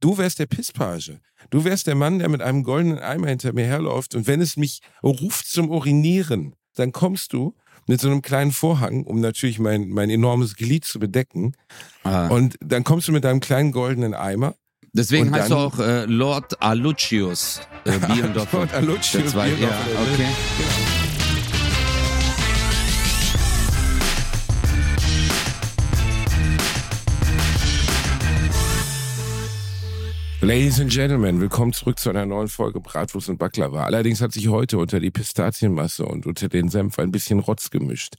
Du wärst der Pisspage. Du wärst der Mann, der mit einem goldenen Eimer hinter mir herläuft und wenn es mich ruft zum Urinieren, dann kommst du mit so einem kleinen Vorhang, um natürlich mein, mein enormes Glied zu bedecken. Ah. Und dann kommst du mit deinem kleinen goldenen Eimer. Deswegen heißt du auch äh, Lord Alucius. Äh, Dortmund. Lord Alucius, ja, okay. Ladies and Gentlemen, willkommen zurück zu einer neuen Folge Bratwurst und Baklava. Allerdings hat sich heute unter die Pistazienmasse und unter den Senf ein bisschen Rotz gemischt.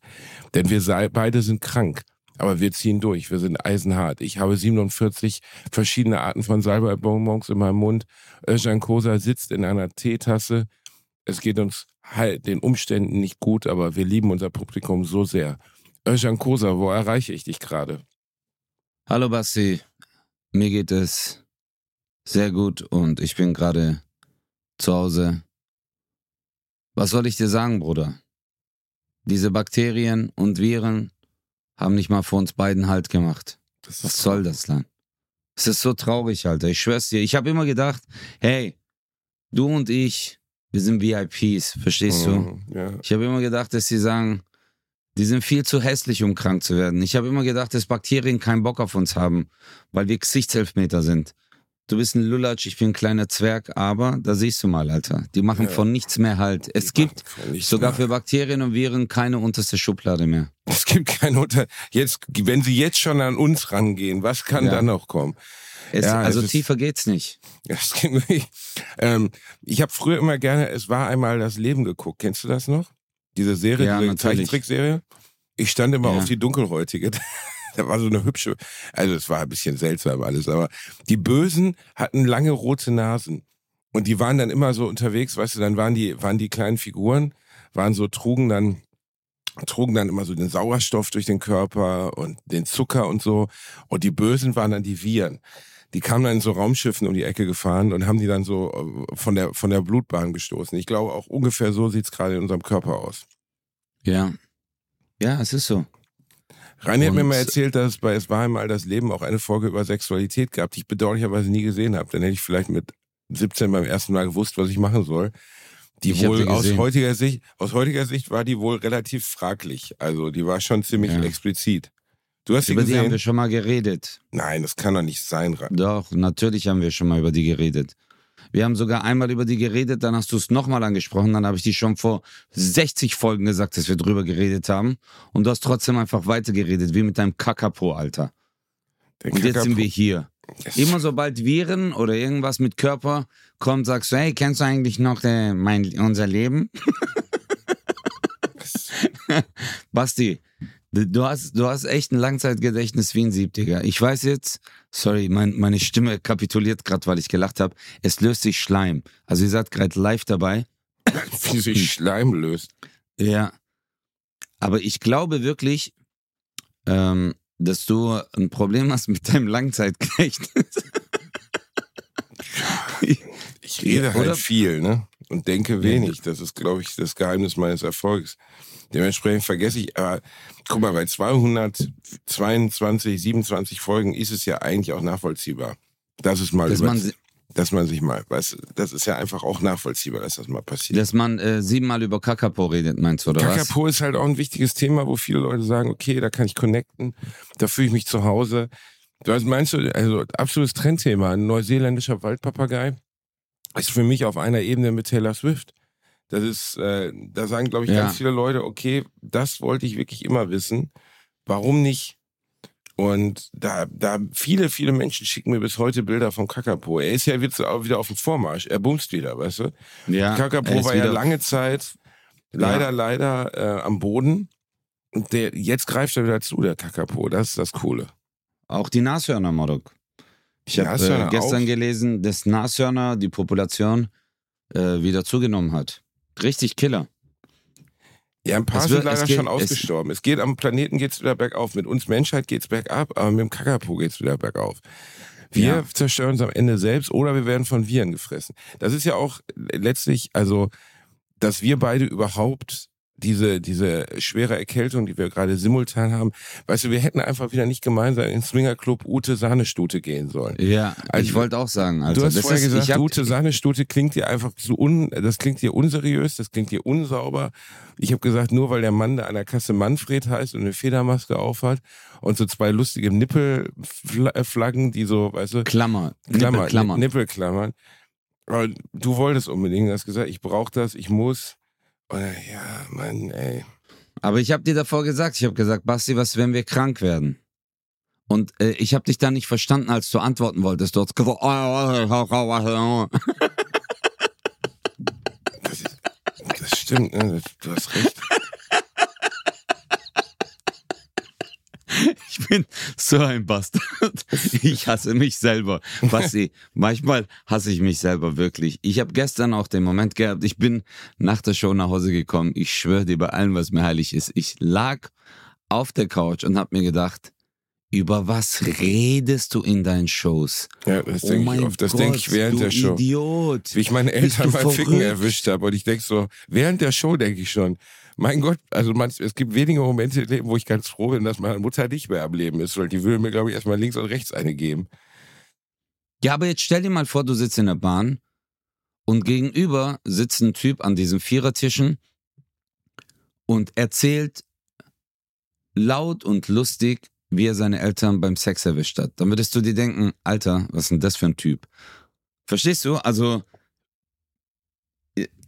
Denn wir beide sind krank. Aber wir ziehen durch. Wir sind eisenhart. Ich habe 47 verschiedene Arten von Salbei-Bonbons in meinem Mund. Özcan Kosa sitzt in einer Teetasse. Es geht uns halt den Umständen nicht gut, aber wir lieben unser Publikum so sehr. Özcan Kosa, wo erreiche ich dich gerade? Hallo Basti, mir geht es sehr gut und ich bin gerade zu Hause. Was soll ich dir sagen, Bruder? Diese Bakterien und Viren haben nicht mal vor uns beiden Halt gemacht. Das Was soll das, Land? Es ist so traurig, Alter. Ich schwör's dir. Ich habe immer gedacht, hey, du und ich, wir sind VIPs, verstehst du? Mhm, Ja. Ich habe immer gedacht, dass sie sagen, die sind viel zu hässlich, um krank zu werden. Ich habe immer gedacht, dass Bakterien keinen Bock auf uns haben, weil wir Gesichtselfmeter sind. Du bist ein Lulatsch, ich bin ein kleiner Zwerg, aber da siehst du mal, Alter. Die machen Ja. von nichts mehr halt. Es gibt Nicht sogar mehr. für Bakterien und Viren keine unterste Schublade mehr. Es gibt keine Unter. Jetzt, wenn sie jetzt schon an uns rangehen, was kann Ja. dann noch kommen? Es, Ja, also es ist- tiefer geht's nicht. Das geht wirklich. Ähm, ich habe früher immer gerne Es war einmal das Leben geguckt. Kennst du das noch? Diese Serie, Ja, diese. Zeichentrickserie? Ich stand immer auf die Dunkelhäutige. da war so eine hübsche, also es war ein bisschen seltsam alles, aber die Bösen hatten lange rote Nasen. Und die waren dann immer so unterwegs, weißt du, dann waren die, waren die kleinen Figuren, waren so, trugen dann, trugen dann immer so den Sauerstoff durch den Körper und den Zucker und so. Und die Bösen waren dann die Viren. Die kamen dann in so Raumschiffen um die Ecke gefahren und haben die dann so äh, von der, von der Blutbahn gestoßen. Ich glaube, auch ungefähr so sieht's gerade in unserem Körper aus. Ja. Ja, es ist so. Rainer hat mir mal erzählt, dass es bei Es war einmal das Leben auch eine Folge über Sexualität gab, die ich bedauerlicherweise nie gesehen habe. Dann hätte ich vielleicht mit 17 beim ersten Mal gewusst, was ich machen soll. Die Ich wohl die aus heutiger Sicht, aus heutiger Sicht war die wohl relativ fraglich. Also die war schon ziemlich Ja. explizit. Du hast sie Über die haben gesehen? wir schon mal geredet. Nein, das kann doch nicht sein. Doch, natürlich haben wir schon mal über die geredet. Wir haben sogar einmal über die geredet, dann hast du es nochmal angesprochen, dann habe ich die schon vor 60 Folgen gesagt, dass wir drüber geredet haben. Und du hast trotzdem einfach weitergeredet, wie mit deinem Kakapo, Alter. Der Und jetzt sind wir hier. Yes. Immer sobald Viren oder irgendwas mit Körper kommt, sagst du, hey, kennst du eigentlich noch äh, mein, unser Leben? Basti, du- du hast, du hast echt ein Langzeitgedächtnis wie ein Siebtiger. Ich weiß jetzt, sorry, mein, meine Stimme kapituliert gerade, weil ich gelacht habe. Es löst sich Schleim. Also ihr seid gerade live dabei. Wie sich Schleim löst. Ja. Aber ich glaube wirklich, ähm, dass du ein Problem hast mit deinem Langzeitgedächtnis. Ich rede halt Oder? viel, ne? Und denke wenig. Das ist, glaube ich, das Geheimnis meines Erfolgs. Dementsprechend vergesse ich, aber guck mal, bei 222, 27 Folgen ist es ja eigentlich auch nachvollziehbar. Das ist mal, Dass über, man, dass man sich mal, weißt, das ist ja einfach auch nachvollziehbar, dass das mal passiert. dass man äh, siebenmal über Kakapo redet, meinst du, oder was? Kakapo ist halt auch ein wichtiges Thema, wo viele Leute sagen, okay, da kann ich connecten, da fühle ich mich zu Hause. Du hast, meinst du, also absolutes Trendthema, ein neuseeländischer Waldpapagei ist für mich auf einer Ebene mit Taylor Swift. Das ist, äh, da sagen, glaube ich, Ja. ganz viele Leute, okay, das wollte ich wirklich immer wissen. Warum nicht? Und da, da viele, viele Menschen schicken mir bis heute Bilder vom Kakapo. Er ist ja wieder auf dem Vormarsch. Er bumst wieder, weißt du? Ja, Kakapo war ja lange Zeit leider, leider äh, am Boden. Und der, jetzt greift er wieder zu, der Kakapo. Das ist das Coole. Auch die Nashörner, Modok. Ich habe äh, gestern auch? gelesen, dass Nashörner die Population äh, wieder zugenommen hat. Richtig Killer. Ja, ein paar Es sind wird- leider es geht- schon es- ausgestorben. Es, geht am Planeten geht's wieder bergauf. Mit uns Menschheit geht's bergab, aber mit dem Kakapo geht's wieder bergauf. Wir Ja. zerstören uns am Ende selbst oder wir werden von Viren gefressen. Das ist ja auch letztlich, also, dass wir beide überhaupt diese, diese schwere Erkältung, die wir gerade simultan haben. Weißt du, wir hätten einfach wieder nicht gemeinsam in Swingerclub Ute Sahnestute gehen sollen. Ja, also, ich wollte auch sagen. Also, du hast vorher ist, gesagt, hab, Ute Sahnestute klingt dir einfach so un, das klingt dir unseriös, das klingt dir unsauber. Ich habe gesagt, nur weil der Mann da an der Kasse Manfred heißt und eine Federmaske aufhat und so zwei lustige Nippelflaggen, die so, weißt du, Klammer, Klammer, Nippelklammern. Nippelklammern. Du wolltest unbedingt, du hast gesagt, ich brauche das, ich muss. Ja, Mann, ey. Aber ich habe dir davor gesagt, ich habe gesagt, Basti, was, wenn wir krank werden? Und äh, ich habe dich dann nicht verstanden, als du antworten wolltest. Du hast gesagt, Das, ist, das stimmt, ne? du hast recht. Ich bin so ein Bastard. Ich hasse mich selber. Basti, manchmal hasse ich mich selber wirklich. Ich habe gestern auch den Moment gehabt, ich bin nach der Show nach Hause gekommen. Ich schwöre dir bei allem, was mir heilig ist. Ich lag auf der Couch und habe mir gedacht, über was redest du in deinen Shows? Ja, das Oh denke ich oft. Das denke ich während der Show. Idiot. Wie ich meine Eltern beim Ficken erwischt habe. Und ich denke so, während der Show denke ich schon, mein Gott, also man, es gibt wenige Momente im Leben, wo ich ganz froh bin, dass meine Mutter nicht mehr am Leben ist, weil die würde mir, glaube ich, erstmal links und rechts eine geben. Ja, aber jetzt stell dir mal vor, du sitzt in der Bahn und gegenüber sitzt ein Typ an diesen Vierertischen und erzählt laut und lustig, wie er seine Eltern beim Sex erwischt hat. Dann würdest du dir denken, Alter, was ist denn das für ein Typ? Verstehst du? Also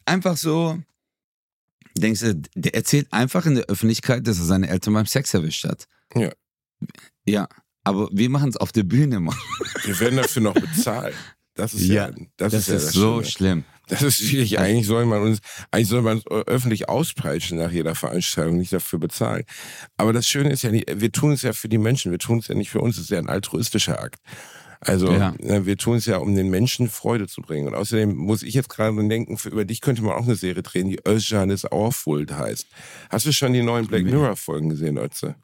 einfach so, denkst du, der erzählt einfach in der Öffentlichkeit, dass er seine Eltern beim Sex erwischt hat. Ja. Ja, aber wir machen es auf der Bühne, Mann. Wir werden dafür noch bezahlt. Das ist ja, Ja, das, Das, ist, ja ist das so Schlimme. schlimm. Das ist schwierig. Eigentlich soll man uns, eigentlich soll man uns öffentlich auspeitschen nach jeder Veranstaltung, nicht dafür bezahlen. Aber das Schöne ist ja nicht, wir tun es ja für die Menschen, wir tun es ja nicht für uns, es ist ja ein altruistischer Akt. Also Ja. äh, wir tun es ja, um den Menschen Freude zu bringen. Und außerdem muss ich jetzt gerade denken, für, über dich könnte man auch eine Serie drehen, die Özcan is Awful heißt. Hast du schon die neuen Black Mirror Folgen gesehen, Ötze?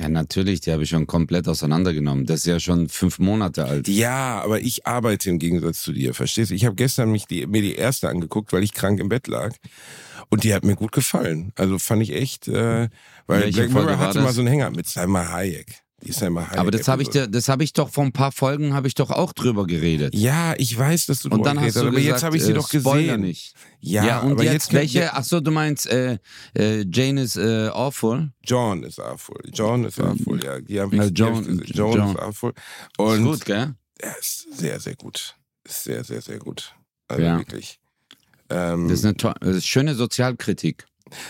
Ja, natürlich, die habe ich schon komplett auseinandergenommen. Das ist ja schon fünf Monate alt. Ja, aber ich arbeite im Gegensatz zu dir, verstehst du? Ich habe gestern mich die, mir die erste angeguckt, weil ich krank im Bett lag. Und die hat mir gut gefallen. Also fand ich echt, äh, weil Welche Black Mirror hatte mal so einen Hänger mit Salma Hayek. Aber das habe ich, das habe ich doch vor ein paar Folgen habe ich doch auch drüber geredet. Ja, ich weiß, dass du Und dann drüber hast du aber gesagt, jetzt habe ich sie äh, doch gesehen. nicht. Ja, Ja, und aber jetzt, jetzt welche? Ach so, du meinst äh, äh, Jane is äh, awful. John ist awful. John ist awful, ja. Die haben ich, John- hab. John, John. ist awful. Ist Und gut, gell? er ist sehr, sehr gut. Ist sehr, sehr, sehr gut. Also Ja. wirklich. Ähm, Das ist eine, das ist schöne Sozialkritik.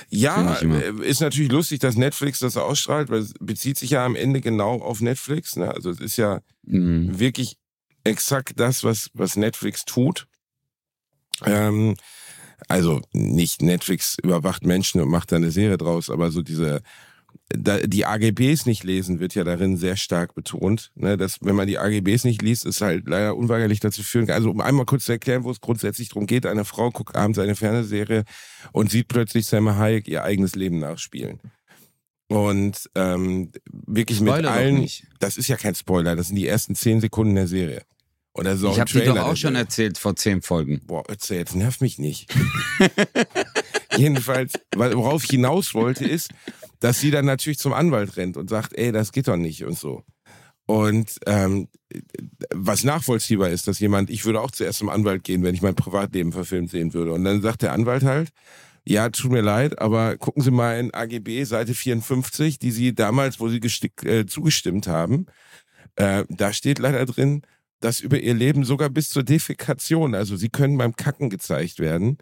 Ja, äh, ist natürlich lustig, dass Netflix das ausstrahlt, weil es bezieht sich ja am Ende genau auf Netflix. Ne? Also es ist ja Mhm. wirklich exakt das, was, was Netflix tut. Ähm, also nicht Netflix überwacht Menschen und macht da eine Serie draus, aber so diese die AGBs nicht lesen wird ja darin sehr stark betont. Ne, dass, wenn man die AGBs nicht liest, ist halt leider unweigerlich dazu führen. Also um einmal kurz zu erklären, wo es grundsätzlich darum geht, eine Frau guckt abends eine Fernsehserie und sieht plötzlich Salma Hayek ihr eigenes Leben nachspielen. Und ähm, wirklich Spoiler mit allen, das ist ja kein Spoiler, das sind die ersten zehn Sekunden der Serie. Ist auch Ich habe dir doch auch schon erzählt vor zehn Folgen. Boah, Ötze, jetzt nerv mich nicht. Jedenfalls, weil- worauf ich hinaus wollte, ist, dass sie dann natürlich zum Anwalt rennt und sagt, ey, das geht doch nicht und so. Und ähm, was nachvollziehbar ist, dass jemand, ich würde auch zuerst zum Anwalt gehen, wenn ich mein Privatleben verfilmt sehen würde. Und dann sagt der Anwalt halt, ja, tut mir leid, aber gucken Sie mal in AGB Seite 54, die Sie damals, wo Sie äh, zugestimmt haben, äh, da steht leider drin, dass über Ihr Leben sogar bis zur Defekation, also Sie können beim Kacken gezeigt werden,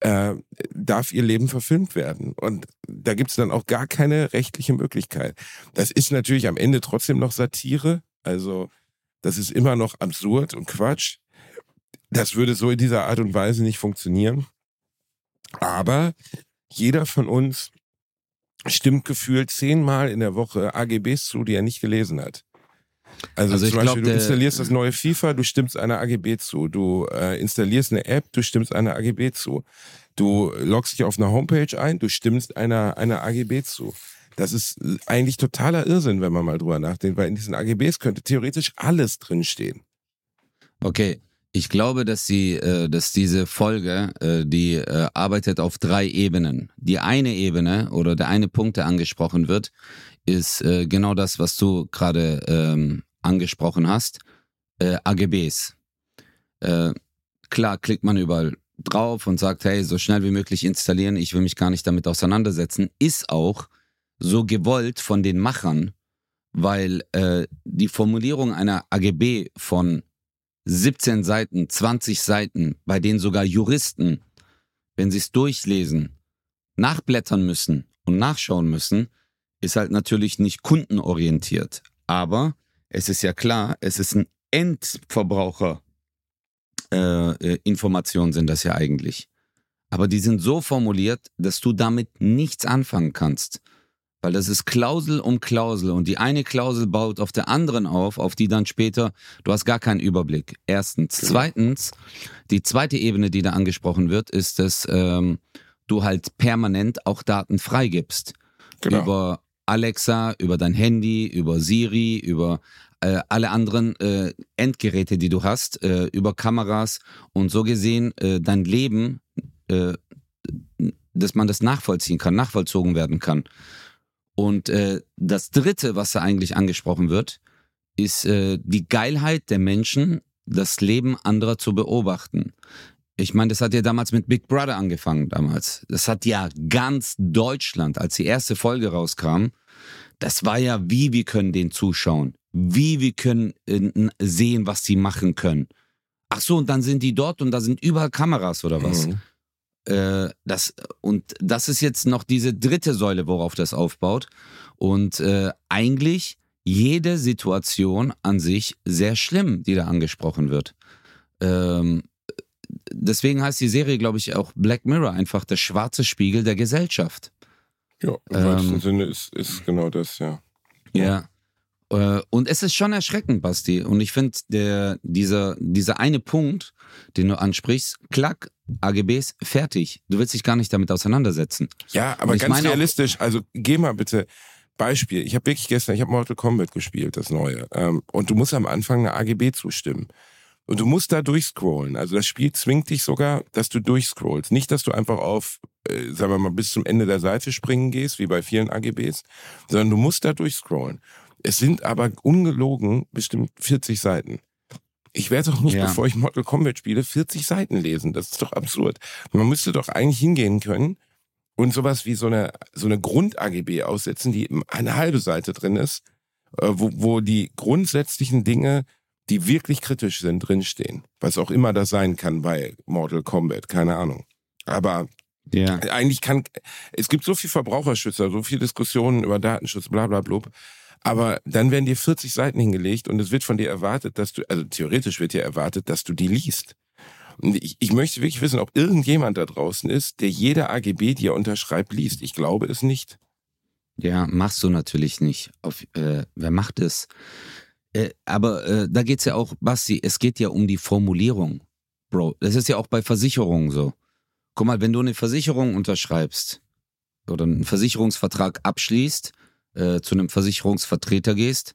äh, darf ihr Leben verfilmt werden. Und da gibt es dann auch gar keine rechtliche Möglichkeit. Das ist natürlich am Ende trotzdem noch Satire. Also das ist immer noch absurd und Quatsch. Das würde so in dieser Art und Weise nicht funktionieren. Aber jeder von uns stimmt gefühlt zehnmal in der Woche AGBs zu, die er nicht gelesen hat. Also, Also zum Beispiel, glaub, du installierst das neue FIFA, du stimmst einer AGB zu. Du äh, installierst eine App, du stimmst einer AGB zu. Du loggst dich auf eine Homepage ein, du stimmst einer, einer AGB zu. Das ist eigentlich totaler Irrsinn, wenn man mal drüber nachdenkt, weil in diesen AGBs könnte theoretisch alles drinstehen. Okay, Ich glaube, dass sie, äh, dass diese Folge, äh, die äh, arbeitet auf drei Ebenen. Die eine Ebene oder der eine Punkt, der angesprochen wird, ist äh, genau das, was du gerade ähm, angesprochen hast. Äh, AGBs. Äh, klar klickt man überall drauf und sagt, hey, so schnell wie möglich installieren, ich will mich gar nicht damit auseinandersetzen, ist auch so gewollt von den Machern, weil äh, die Formulierung einer AGB von 17 Seiten, 20 Seiten, bei denen sogar Juristen, wenn sie es durchlesen, nachblättern müssen und nachschauen müssen, ist halt natürlich nicht kundenorientiert. Aber es ist ja klar, es ist ein Endverbraucher äh, äh, Informationen sind das ja eigentlich. Aber die sind so formuliert, dass du damit nichts anfangen kannst. Weil das ist Klausel um Klausel und die eine Klausel baut auf der anderen auf, auf die dann später, du hast gar keinen Überblick. Erstens. Genau. Zweitens, die zweite Ebene, die da angesprochen wird, ist, dass ähm, du halt permanent auch Daten freigibst. Genau. Über Alexa, über dein Handy, über Siri, über äh, alle anderen äh, Endgeräte, die du hast, äh, über Kameras und so gesehen äh, dein Leben, äh, dass man das nachvollziehen kann, nachvollzogen werden kann. Und äh, das Dritte, was da eigentlich angesprochen wird, ist die Geilheit der Menschen, das Leben anderer zu beobachten. Ich meine, das hat ja damals mit Big Brother angefangen damals. Das hat ja ganz Deutschland, als die erste Folge rauskam, das war ja wie wir können den zuschauen wie wir können äh, sehen, was sie machen können. Ach so, und dann sind die dort und da sind überall Kameras oder was. Mhm. Äh, das, und das ist jetzt noch diese dritte Säule, worauf das aufbaut. Und äh, eigentlich jede Situation an sich sehr schlimm, die da angesprochen wird. Ähm, deswegen heißt die Serie, glaube ich, auch Black Mirror, einfach der schwarze Spiegel der Gesellschaft. Ja, im ähm, weitesten Sinne ist, ist genau das, ja. Ja. Äh, und es ist schon erschreckend, Basti. Und ich finde, der, dieser, dieser eine Punkt, den du ansprichst, klack, AGBs, fertig. Du willst dich gar nicht damit auseinandersetzen. Ja, aber ganz realistisch, also geh mal bitte. Beispiel, ich habe wirklich gestern, ich habe Mortal Kombat gespielt, das neue. Ähm, und du musst am Anfang eine AGB zustimmen. Und du musst da durchscrollen. Also das Spiel zwingt dich sogar, dass du durchscrollst. Nicht, dass du einfach auf, äh, sagen wir mal, bis zum Ende der Seite springen gehst, wie bei vielen AGBs, sondern du musst da durchscrollen. Es sind aber ungelogen bestimmt 40 Seiten. Ich werde doch nicht, ja. bevor ich Mortal Kombat spiele, 40 Seiten lesen. Das ist doch absurd. Man müsste doch eigentlich hingehen können und sowas wie so eine, so eine Grund-AGB aussetzen, die eine halbe Seite drin ist, äh, wo, wo die grundsätzlichen Dinge, die wirklich kritisch sind, drinstehen. Was auch immer das sein kann bei Mortal Kombat, keine Ahnung. Aber ja. eigentlich kann, es gibt so viel Verbraucherschützer, so viel Diskussionen über Datenschutz, bla bla bla. Aber dann werden dir 40 Seiten hingelegt und es wird von dir erwartet, dass du, also theoretisch wird dir erwartet, dass du die liest. Und ich, ich möchte wirklich wissen, ob irgendjemand da draußen ist, der jede AGB, die er unterschreibt, liest. Ich glaube es nicht. Ja, machst du natürlich nicht. Auf, äh, wer macht es? Äh, aber äh, da es ja auch, Basti, es geht ja um die Formulierung. Bro, das ist ja auch bei Versicherungen so. Guck mal, wenn du eine Versicherung unterschreibst oder einen Versicherungsvertrag abschließt, äh, zu einem Versicherungsvertreter gehst,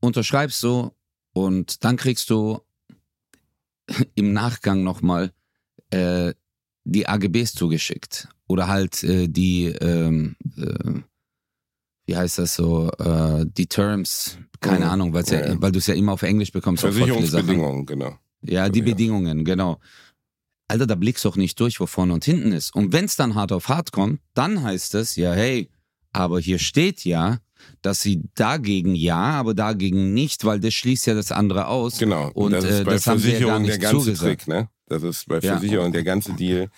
unterschreibst du und dann kriegst du im Nachgang nochmal äh, die AGBs zugeschickt. Oder halt äh, die, ähm, äh, wie heißt das so, äh, die Terms, keine oh, Ahnung, ja, ja. weil du es ja immer auf Englisch bekommst. Versicherungsbedingungen, genau. Ja, die ja. Bedingungen, genau. Alter, da blickst du auch nicht durch, wo vorne und hinten ist. Und wenn es dann hart auf hart kommt, dann heißt es, ja, hey, aber hier steht ja, dass sie dagegen ja, aber dagegen nicht, weil das schließt ja das andere aus. Genau. Und das ist äh, bei das Versicherung der ganze zugesagt. Trick, ne? Das ist bei Versicherung ja. der ganze Deal,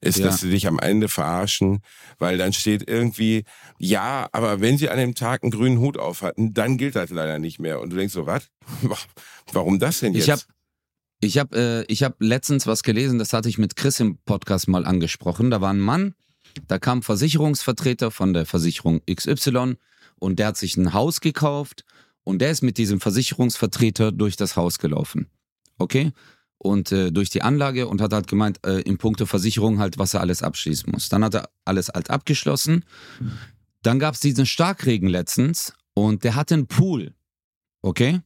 ist, ja. dass sie dich am Ende verarschen, weil dann steht irgendwie, ja, aber wenn sie an dem Tag einen grünen Hut auf hatten, dann gilt das leider nicht mehr. Und du denkst so, was? Warum das denn jetzt? Ich habe ich hab, äh, ich hab letztens was gelesen, das hatte ich mit Chris im Podcast mal angesprochen. Da war ein Mann, da kam ein Versicherungsvertreter von der Versicherung XY und der hat sich ein Haus gekauft und der ist mit diesem Versicherungsvertreter durch das Haus gelaufen. Okay? Und äh, durch die Anlage und hat halt gemeint, äh, in puncto Versicherung halt, was er alles abschließen muss. Dann hat er alles halt abgeschlossen. Dann gab es diesen Starkregen letztens und der hatte einen Pool. Okay?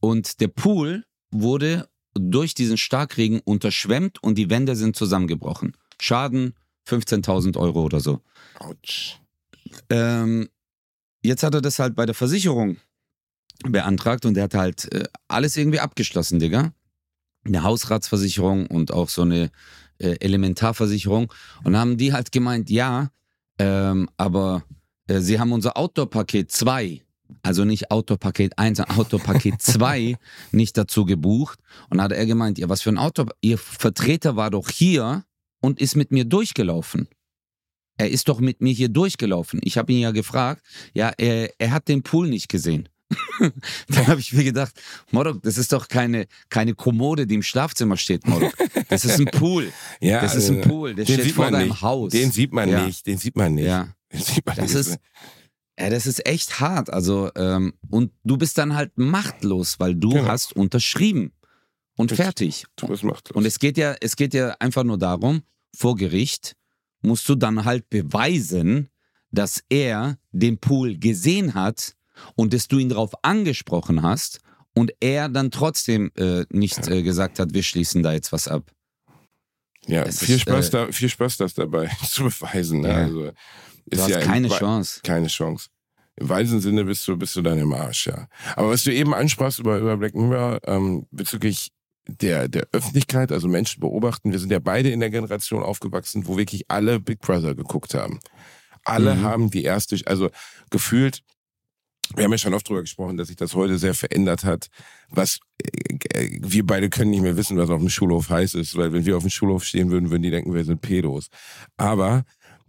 Und der Pool wurde durch diesen Starkregen unterschwemmt und die Wände sind zusammengebrochen. Schaden 15.000 Euro oder so. Autsch. Ähm, jetzt hat er das halt bei der Versicherung beantragt und der hat halt äh, alles irgendwie abgeschlossen, Digga. Eine Hausratsversicherung und auch so eine äh, Elementarversicherung. Und haben die halt gemeint, ja, ähm, aber äh, sie haben unser Outdoor-Paket 2, also nicht Outdoor-Paket 1, sondern Outdoor-Paket 2 nicht dazu gebucht. Und hat er gemeint, ja, was für ein Auto, ihr Vertreter war doch hier und ist mit mir durchgelaufen. Er ist doch mit mir hier durchgelaufen. Ich habe ihn ja gefragt, ja, er, er hat den Pool nicht gesehen. Dann habe ich mir gedacht, Modok, das ist doch keine, keine Kommode, die im Schlafzimmer steht, Modok. Das ist ein Pool. Ja, das ist ein also, Pool, der steht sieht vor man deinem nicht. Haus. Den sieht man Ja. nicht, den sieht man nicht. Ja, Den sieht man das nicht. ist, ja, das ist echt hart. Also, ähm, und du bist dann halt machtlos, weil du Genau. hast unterschrieben. Und Richtig. fertig. Du was macht das? Und es geht ja, es geht ja einfach nur darum, vor Gericht musst du dann halt beweisen, dass er den Pool gesehen hat und dass du ihn darauf angesprochen hast und er dann trotzdem äh, nicht äh, gesagt hat, wir schließen da jetzt was ab. ja, es viel ist, Spaß, äh, da, viel Spaß, das dabei zu beweisen. Ne? Ja. Also, Du ist hast ja keine Chance. Keine Chance. Im weisen Sinne bist du, bist du dann im Arsch, ja. Aber was du eben ansprachst über, über Black Mirror, ähm, bezüglich der, der Öffentlichkeit, also Menschen beobachten, wir sind ja beide in der Generation aufgewachsen, wo wirklich alle Big Brother geguckt haben. Alle Mhm. haben die erste, also gefühlt, wir haben ja schon oft drüber gesprochen, dass sich das heute sehr verändert hat. Was äh, wir beide können nicht mehr wissen, was auf dem Schulhof heiß ist, weil wenn wir auf dem Schulhof stehen würden, würden die denken, wir sind Pedos. Aber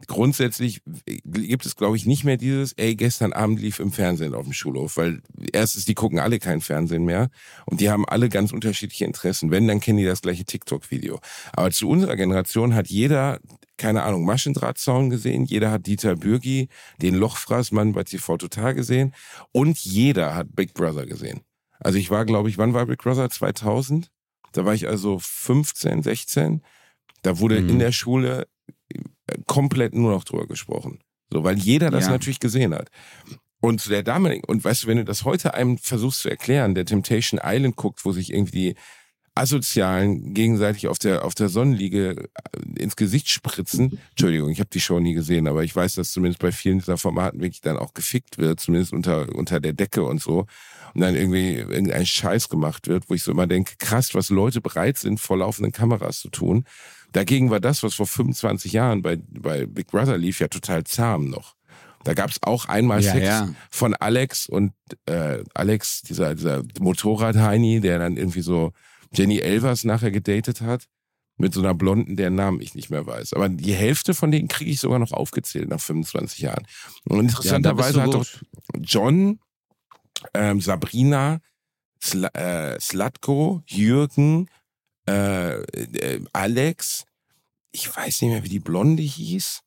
grundsätzlich gibt es, glaube ich, nicht mehr dieses, ey, gestern Abend lief im Fernsehen auf dem Schulhof, weil erstens, die gucken alle kein Fernsehen mehr und die haben alle ganz unterschiedliche Interessen. Wenn, dann kennen die das gleiche TikTok-Video. Aber zu unserer Generation hat jeder, keine Ahnung, Maschendrahtzaun gesehen, jeder hat Dieter Bürgi, den Lochfraßmann bei TV Total gesehen und jeder hat Big Brother gesehen. Also ich war, glaube ich, wann war Big Brother? 2000? Da war ich also 15, 16. Da wurde Mhm. in der Schule äh, komplett nur noch drüber gesprochen. So, weil jeder das Ja. natürlich gesehen hat. Und zu der damaligen, und weißt du, wenn du das heute einem versuchst zu erklären, der Temptation Island guckt, wo sich irgendwie die Asozialen gegenseitig auf der, auf der Sonnenliege äh, ins Gesicht spritzen. Entschuldigung, ich habe die Show nie gesehen, aber ich weiß, dass zumindest bei vielen dieser Formaten wirklich dann auch gefickt wird, zumindest unter, unter der Decke und so. Und dann irgendwie irgendein Scheiß gemacht wird, wo ich so immer denke, krass, was Leute bereit sind, vor laufenden Kameras zu tun. Dagegen war das, was vor 25 Jahren bei, bei Big Brother lief, ja total zahm noch. Da gab es auch einmal Ja, Sex ja. von Alex und äh, Alex, dieser, dieser Motorrad-Heini, der dann irgendwie so Jenny Elvers nachher gedatet hat, mit so einer Blonden, deren Namen ich nicht mehr weiß. Aber die Hälfte von denen kriege ich sogar noch aufgezählt nach 25 Jahren. Und interessanterweise Ja, hat doch John, ähm, Sabrina, Sla äh, Slatko, Jürgen, äh, äh, Alex, ich weiß nicht mehr, wie die Blonde hieß.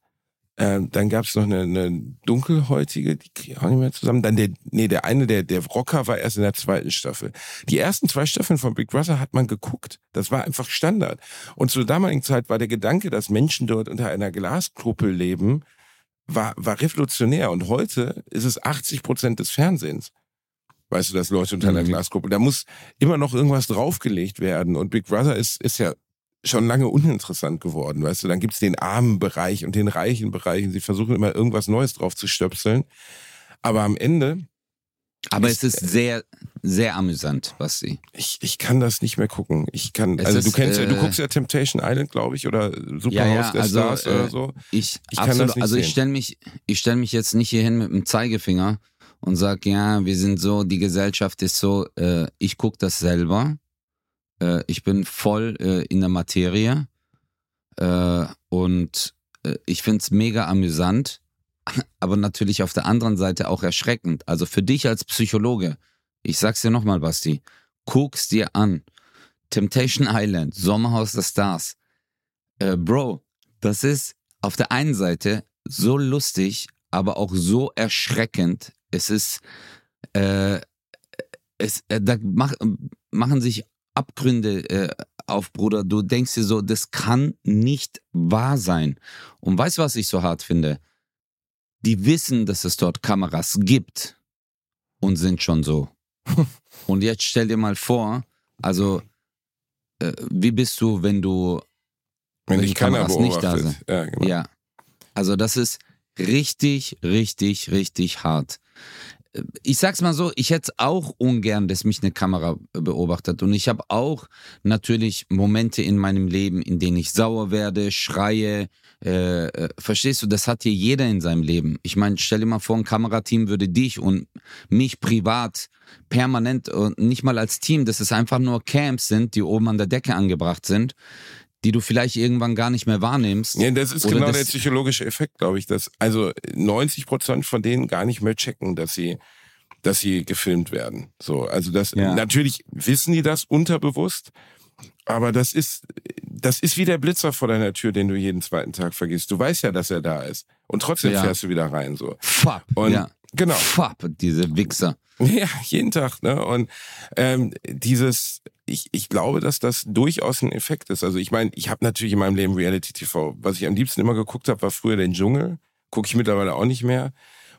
Ähm, dann gab es noch eine, eine dunkelhäutige, die kriege ich auch nicht mehr zusammen. Dann der, nee, der eine, der, der Rocker war erst in der zweiten Staffel. Die ersten zwei Staffeln von Big Brother hat man geguckt. Das war einfach Standard. Und zur damaligen Zeit war der Gedanke, dass Menschen dort unter einer Glaskuppel leben, war, war revolutionär. Und heute ist es 80 Prozent des Fernsehens. Weißt du, dass Leute unter einer Mhm. Glaskuppel, da muss immer noch irgendwas draufgelegt werden. Und Big Brother ist, ist ja schon lange uninteressant geworden, weißt du, dann gibt's den armen Bereich und den reichen Bereich und sie versuchen immer irgendwas Neues drauf zu stöpseln. Aber am Ende, Aber Ist- es ist sehr, sehr amüsant, Basti. ich, ich kann das nicht mehr gucken. Ich kann, Es also du ist, kennst ja, du äh, guckst ja Temptation Island, glaube ich, oder Superhaus Ja, ja, der also, Stars äh, oder so. Ich, Ich kann absolut, das nicht also ich stelle mich, ich stell mich jetzt nicht hier hin mit dem Zeigefinger und sag, ja, wir sind so, die Gesellschaft ist so, äh, ich gucke das selber. Äh, ich bin voll äh, in der Materie. Äh, und äh, ich find's mega amüsant, aber natürlich auf der anderen Seite auch erschreckend. Also für dich als Psychologe, ich sag's dir nochmal, Basti, guck's dir an. Temptation Island, Sommerhaus der Stars. Äh, Bro, das ist auf der einen Seite so lustig, aber auch so erschreckend. Es ist, äh, es, äh, da mach, machen sich Abgründe äh, auf, Bruder. Du denkst dir so, das kann nicht wahr sein. Und weißt du, was ich so hart finde? Die wissen, dass es dort Kameras gibt und sind schon so. und jetzt stell dir mal vor, also äh, wie bist du, wenn du Wenn, Wenn dich die keiner Kameras nicht da sind. Ja, genau. Ja. Also das ist richtig, richtig, richtig hart. Ich sag's mal so, ich hätte auch ungern, dass mich eine Kamera beobachtet. Und ich habe auch natürlich Momente in meinem Leben, in denen ich sauer werde, schreie. Äh, äh, verstehst du, das hat hier jeder in seinem Leben. Ich meine, stell dir mal vor, ein Kamerateam würde dich und mich privat permanent und nicht mal als Team, dass es einfach nur Camps sind, die oben an der Decke angebracht sind, die du vielleicht irgendwann gar nicht mehr wahrnimmst. Ja, das ist genau das- der psychologische Effekt, glaube ich, dass also 90 Prozent von denen gar nicht mehr checken, dass sie, dass sie gefilmt werden. So, also das Ja. natürlich wissen die das unterbewusst, aber das ist das ist wie der Blitzer vor deiner Tür, den du jeden zweiten Tag vergisst. Du weißt ja, dass er da ist und trotzdem Ja. fährst du wieder rein so. Fuck. Und ja. genau. Fuck, diese Wichser. Ja, jeden Tag, ne? Und ähm, dieses, ich, ich glaube, dass das durchaus ein Effekt ist. Also ich meine, ich habe natürlich in meinem Leben Reality TV. Was ich am liebsten immer geguckt habe, war früher den Dschungel. Gucke ich mittlerweile auch nicht mehr.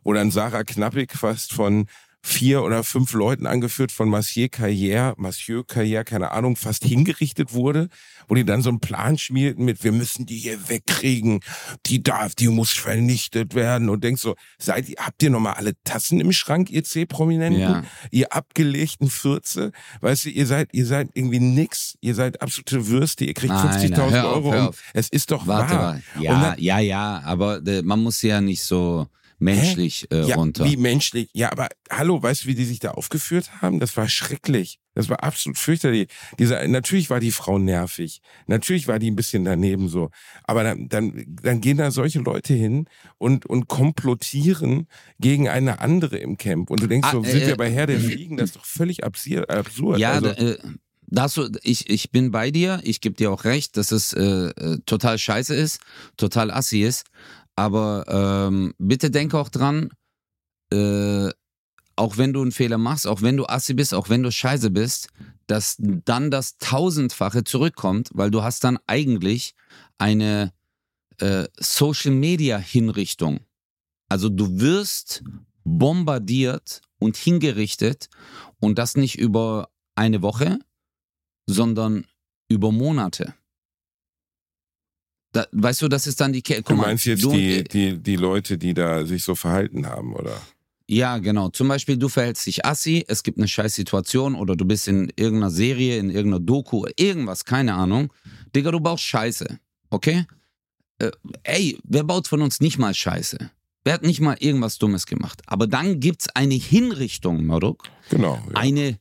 Wo dann Sarah Knappig fast von vier oder fünf Leuten angeführt von Monsieur Carrière, Monsieur Carrière, keine Ahnung, fast hingerichtet wurde, wo die dann so einen Plan schmiedeten mit, wir müssen die hier wegkriegen, die darf, die muss vernichtet werden und denkst so, seid ihr, habt ihr nochmal alle Tassen im Schrank, ihr C-Prominenten? Ja. ihr abgelegten Fürze, weißt du, ihr seid, ihr seid irgendwie nix, ihr seid absolute Würste, ihr kriegt Nein, 50.000 hör auf, Euro. um- auf. Es ist doch Warte wahr. mal. Ja, dann- ja, ja, aber äh, man muss ja nicht so menschlich äh, ja, runter. wie menschlich. Ja, aber hallo, weißt du, wie die sich da aufgeführt haben? Das war schrecklich. Das war absolut fürchterlich. Dieser, natürlich war die Frau nervig. Natürlich war die ein bisschen daneben so. Aber dann, dann, dann gehen da solche Leute hin und, und komplottieren gegen eine andere im Camp. Und du denkst Ah, so, sind äh, wir bei Herr der Fliegen? Das ist doch völlig absurd. Ja, also, äh, da hast du, ich, ich bin bei dir, ich gebe dir auch recht, dass es äh, äh, total scheiße ist, total assi ist. Aber ähm, bitte denk auch dran, äh, auch wenn du einen Fehler machst, auch wenn du assi bist, auch wenn du scheiße bist, dass dann das Tausendfache zurückkommt, weil du hast dann eigentlich eine äh, Social Media Hinrichtung. Also du wirst bombardiert und hingerichtet und das nicht über eine Woche, sondern über Monate. Da, weißt du, das ist dann die Ke Du meinst jetzt du- die, die, die Leute, die da sich so verhalten haben, oder? Ja, genau. Zum Beispiel, du verhältst dich assi, es gibt eine scheiß Situation oder du bist in irgendeiner Serie, in irgendeiner Doku, irgendwas, keine Ahnung. Digga, du baust Scheiße, okay? Äh, ey, wer baut von uns nicht mal Scheiße? Wer hat nicht mal irgendwas Dummes gemacht? Aber dann gibt's eine Hinrichtung, Maruk. Genau. Ja. eine, äh, äh,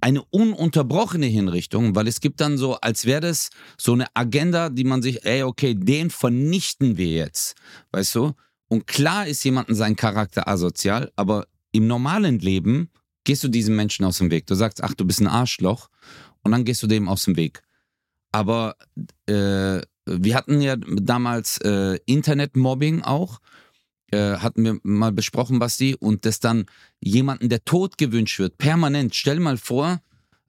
eine ununterbrochene Hinrichtung, weil es gibt dann so, als wäre das so eine Agenda, die man sich, ey, okay, den vernichten wir jetzt, weißt du? Und klar ist jemandem sein Charakter asozial, aber im normalen Leben gehst du diesem Menschen aus dem Weg. Du sagst, ach, du bist ein Arschloch und dann gehst du dem aus dem Weg. Aber äh, wir hatten ja damals äh, Internetmobbing auch, äh, hatten wir mal besprochen, Basti, und dass dann jemanden der Tod gewünscht wird, permanent. Stell mal vor,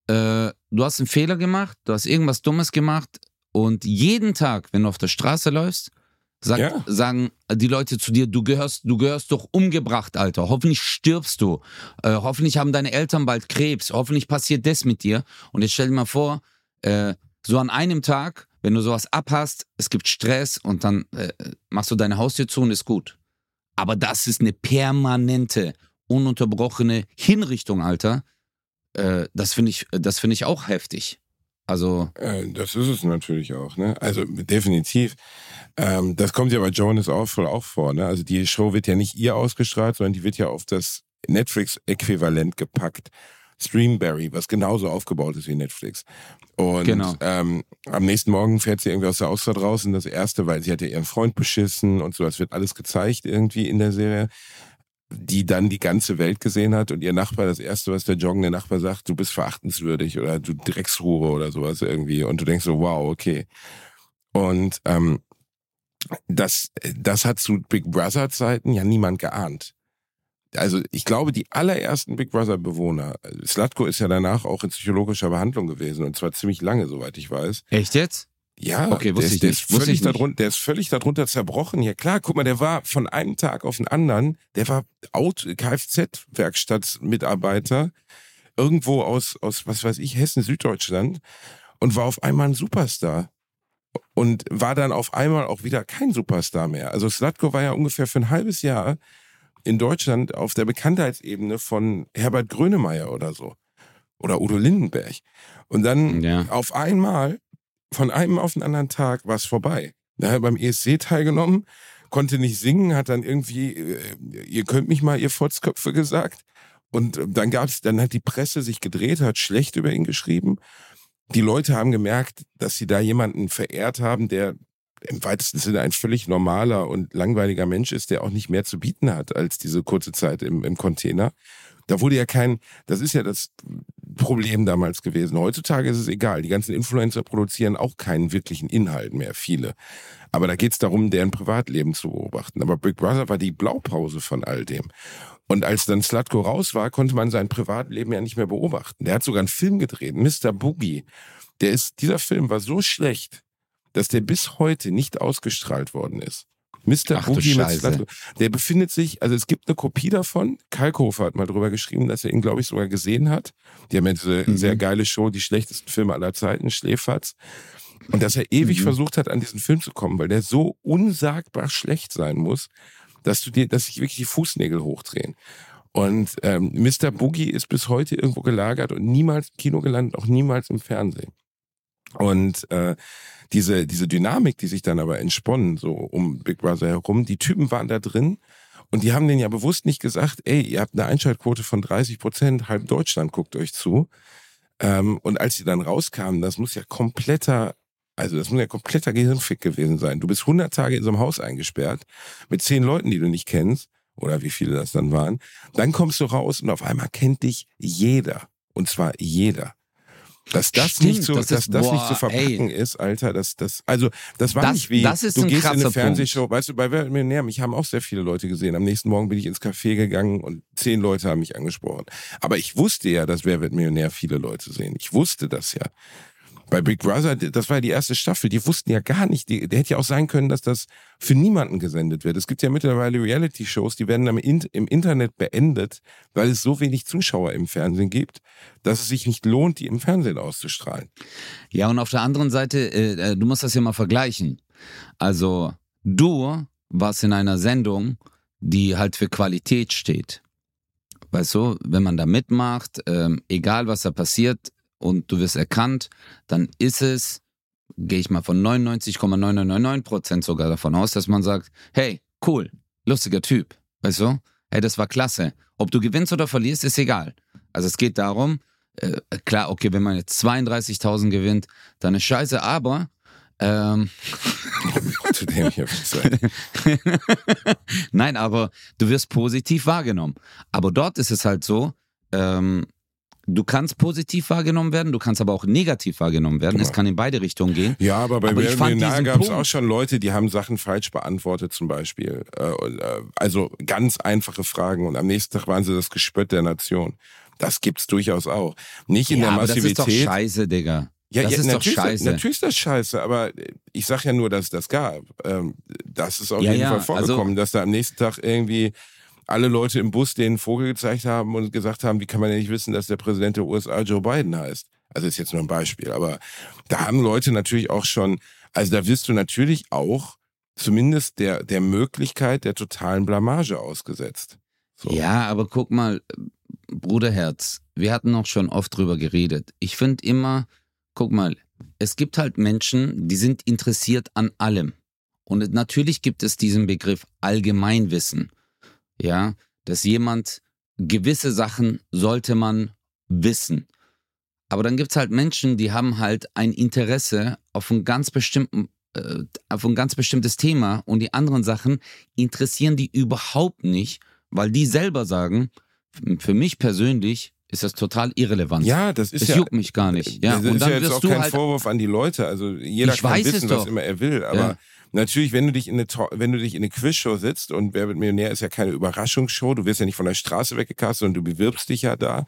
äh, du hast einen Fehler gemacht, du hast irgendwas Dummes gemacht und jeden Tag, wenn du auf der Straße läufst, sagt, Ja. sagen die Leute zu dir, du gehörst, du gehörst doch umgebracht, Alter. Hoffentlich stirbst du. Äh, hoffentlich haben deine Eltern bald Krebs. Hoffentlich passiert das mit dir. Und jetzt stell dir mal vor, äh, so an einem Tag, wenn du sowas abhast, es gibt Stress und dann äh, machst du deine Haustür zu und ist gut. Aber das ist eine permanente, ununterbrochene Hinrichtung, Alter. Äh, das finde ich, das finde ich auch heftig. Also, Äh, das ist es natürlich auch, ne? Also definitiv. Ähm, das kommt ja bei Jonas auch voll auch vor, ne? Also die Show wird ja nicht ihr ausgestrahlt, sondern die wird ja auf das Netflix-Äquivalent gepackt. Streamberry, was genauso aufgebaut ist wie Netflix. Und Genau. ähm, am nächsten Morgen fährt sie irgendwie aus der Ausfahrt raus und das erste, weil sie hat ja ihren Freund beschissen und so, das wird alles gezeigt irgendwie in der Serie, die dann die ganze Welt gesehen hat und ihr Nachbar, das erste, was der joggende Nachbar sagt, du bist verachtenswürdig oder du Dreckshure oder sowas irgendwie und du denkst so, wow, okay. Und ähm, das, das hat zu Big Brother Zeiten ja niemand geahnt. Also ich glaube, die allerersten Big Brother Bewohner, Slatko ist ja danach auch in psychologischer Behandlung gewesen und zwar ziemlich lange, soweit ich weiß. echt jetzt? Ja, Okay, wusste der, ist- ich der nicht. Ist völlig darunter, der ist völlig darunter zerbrochen. Ja klar, guck mal, der war von einem Tag auf den anderen, der war Kfz-Werkstattmitarbeiter irgendwo aus, aus, was weiß ich, Hessen, Süddeutschland und war auf einmal ein Superstar. Und war dann auf einmal auch wieder kein Superstar mehr. Also Slatko war ja ungefähr für ein halbes Jahr in Deutschland auf der Bekanntheitsebene von Herbert Grönemeyer oder so. Oder Udo Lindenberg. Und dann ja. auf einmal, von einem auf den anderen Tag, war es vorbei. Da hat er beim ESC teilgenommen, konnte nicht singen, hat dann irgendwie, äh, ihr könnt mich mal, ihr Fotzköpfe gesagt. Und dann gab's, dann hat die Presse sich gedreht, hat schlecht über ihn geschrieben die Leute haben gemerkt, dass sie da jemanden verehrt haben, der im weitesten Sinne ein völlig normaler und langweiliger Mensch ist, der auch nicht mehr zu bieten hat als diese kurze Zeit im, im Container. Da wurde ja kein, das ist ja das Problem damals gewesen. Heutzutage ist es egal. Die ganzen Influencer produzieren auch keinen wirklichen Inhalt mehr, viele. Aber da geht es darum, deren Privatleben zu beobachten. Aber Big Brother war die Blaupause von all dem. Und als dann Slatko raus war, konnte man sein Privatleben ja nicht mehr beobachten. Der hat sogar einen Film gedreht, Mr. Boogie. Der ist, dieser Film war so schlecht, dass der bis heute nicht ausgestrahlt worden ist. Mr. Ach, Boogie mit. Der befindet sich, also es gibt eine Kopie davon. Kalkofer hat mal drüber geschrieben, dass er ihn, glaube ich, sogar gesehen hat. Die haben jetzt eine mhm. sehr geile Show, die schlechtesten Filme aller Zeiten, Schläferz. Und dass er ewig mhm. versucht hat, an diesen Film zu kommen, weil der so unsagbar schlecht sein muss, dass du dir, dass sich wirklich die Fußnägel hochdrehen. Und ähm, Mr. Boogie ist bis heute irgendwo gelagert und niemals im Kino gelandet, auch niemals im Fernsehen. Und äh, diese, diese Dynamik, die sich dann aber entsponnen, so um Big Brother herum, die Typen waren da drin und die haben denen ja bewusst nicht gesagt, ey, ihr habt eine Einschaltquote von 30 Prozent, halb Deutschland guckt euch zu. Ähm, und als sie dann rauskamen, das muss ja kompletter also das muss ja kompletter Gehirnfick gewesen sein. Du bist 100 Tage in so einem Haus eingesperrt mit zehn Leuten, die du nicht kennst oder wie viele das dann waren. Dann kommst du raus und auf einmal kennt dich jeder und zwar jeder. Dass das Stimmt, nicht so, das dass ist, das boah, nicht zu verpacken ey. ist, Alter, das, das, also, das war das, nicht wie, du gehst in eine Fernsehshow, Punkt. weißt du, bei Wer Millionär, mich haben auch sehr viele Leute gesehen. Am nächsten Morgen bin ich ins Café gegangen und zehn Leute haben mich angesprochen. Aber ich wusste ja, dass Wer wird Millionär viele Leute sehen. Ich wusste das ja. Bei Big Brother, das war ja die erste Staffel, die wussten ja gar nicht, die, der hätte ja auch sein können, dass das für niemanden gesendet wird. Es gibt ja mittlerweile Reality-Shows, die werden im, Internet beendet, weil es so wenig Zuschauer im Fernsehen gibt, dass es sich nicht lohnt, die im Fernsehen auszustrahlen. Ja, und auf der anderen Seite, äh, äh du musst das ja mal vergleichen. Also, du warst in einer Sendung, die halt für Qualität steht. Weißt du, wenn man da mitmacht, ähm, egal was da passiert, und du wirst erkannt, dann ist es, gehe ich mal von 99,9999 Prozent sogar davon aus, dass man sagt, hey, cool, lustiger Typ, weißt du? Hey, das war klasse. Ob du gewinnst oder verlierst, ist egal. Also es geht darum, äh, klar, okay, wenn man jetzt 32.000 gewinnt, dann ist scheiße, aber ähm, Zu dem ich Nein, aber du wirst positiv wahrgenommen. Aber dort ist es halt so, ähm, Du kannst positiv wahrgenommen werden, du kannst aber auch negativ wahrgenommen werden. Ja. Es kann in beide Richtungen gehen. Ja, aber bei Millionär gab es auch schon Leute, die haben Sachen falsch beantwortet zum Beispiel. Äh, äh, also ganz einfache Fragen und am nächsten Tag waren sie das Gespött der Nation. Das gibt's durchaus auch. Nicht in ja, der Massivität. das ist doch scheiße, Digga. Ja, das ja, ist doch scheiße. Natürlich ist das scheiße, aber ich sag ja nur, dass es das gab. Ähm, das ist auf ja, jeden Fall also vorgekommen, also, dass da am nächsten Tag irgendwie alle Leute im Bus den Vogel gezeigt haben und gesagt haben, wie kann man denn nicht wissen, dass der Präsident der USA Joe Biden heißt? Also ist jetzt nur ein Beispiel, aber da haben Leute natürlich auch schon, also da wirst du natürlich auch zumindest der, der Möglichkeit der totalen Blamage ausgesetzt. So. Ja, aber guck mal, Bruderherz, wir hatten noch schon oft drüber geredet. Ich finde immer, guck mal, es gibt halt Menschen, die sind interessiert an allem. Und natürlich gibt es diesen Begriff Allgemeinwissen ja, dass jemand gewisse Sachen sollte man wissen. Aber dann gibt es halt Menschen, die haben halt ein Interesse auf ein ganz bestimmten äh, auf ein ganz bestimmtes Thema und die anderen Sachen interessieren die überhaupt nicht, weil die selber sagen, für mich persönlich ist das total irrelevant. Ja, das ist das ja. juckt mich gar nicht. Ja, das und ist dann ja jetzt auch kein halt, Vorwurf an die Leute. Also jeder kann wissen, was immer er will, aber ja. Natürlich, wenn du dich in eine, wenn du dich in eine Quizshow sitzt und Wer wird Millionär ist ja keine Überraschungsshow, du wirst ja nicht von der Straße weggecastet und du bewirbst dich ja da,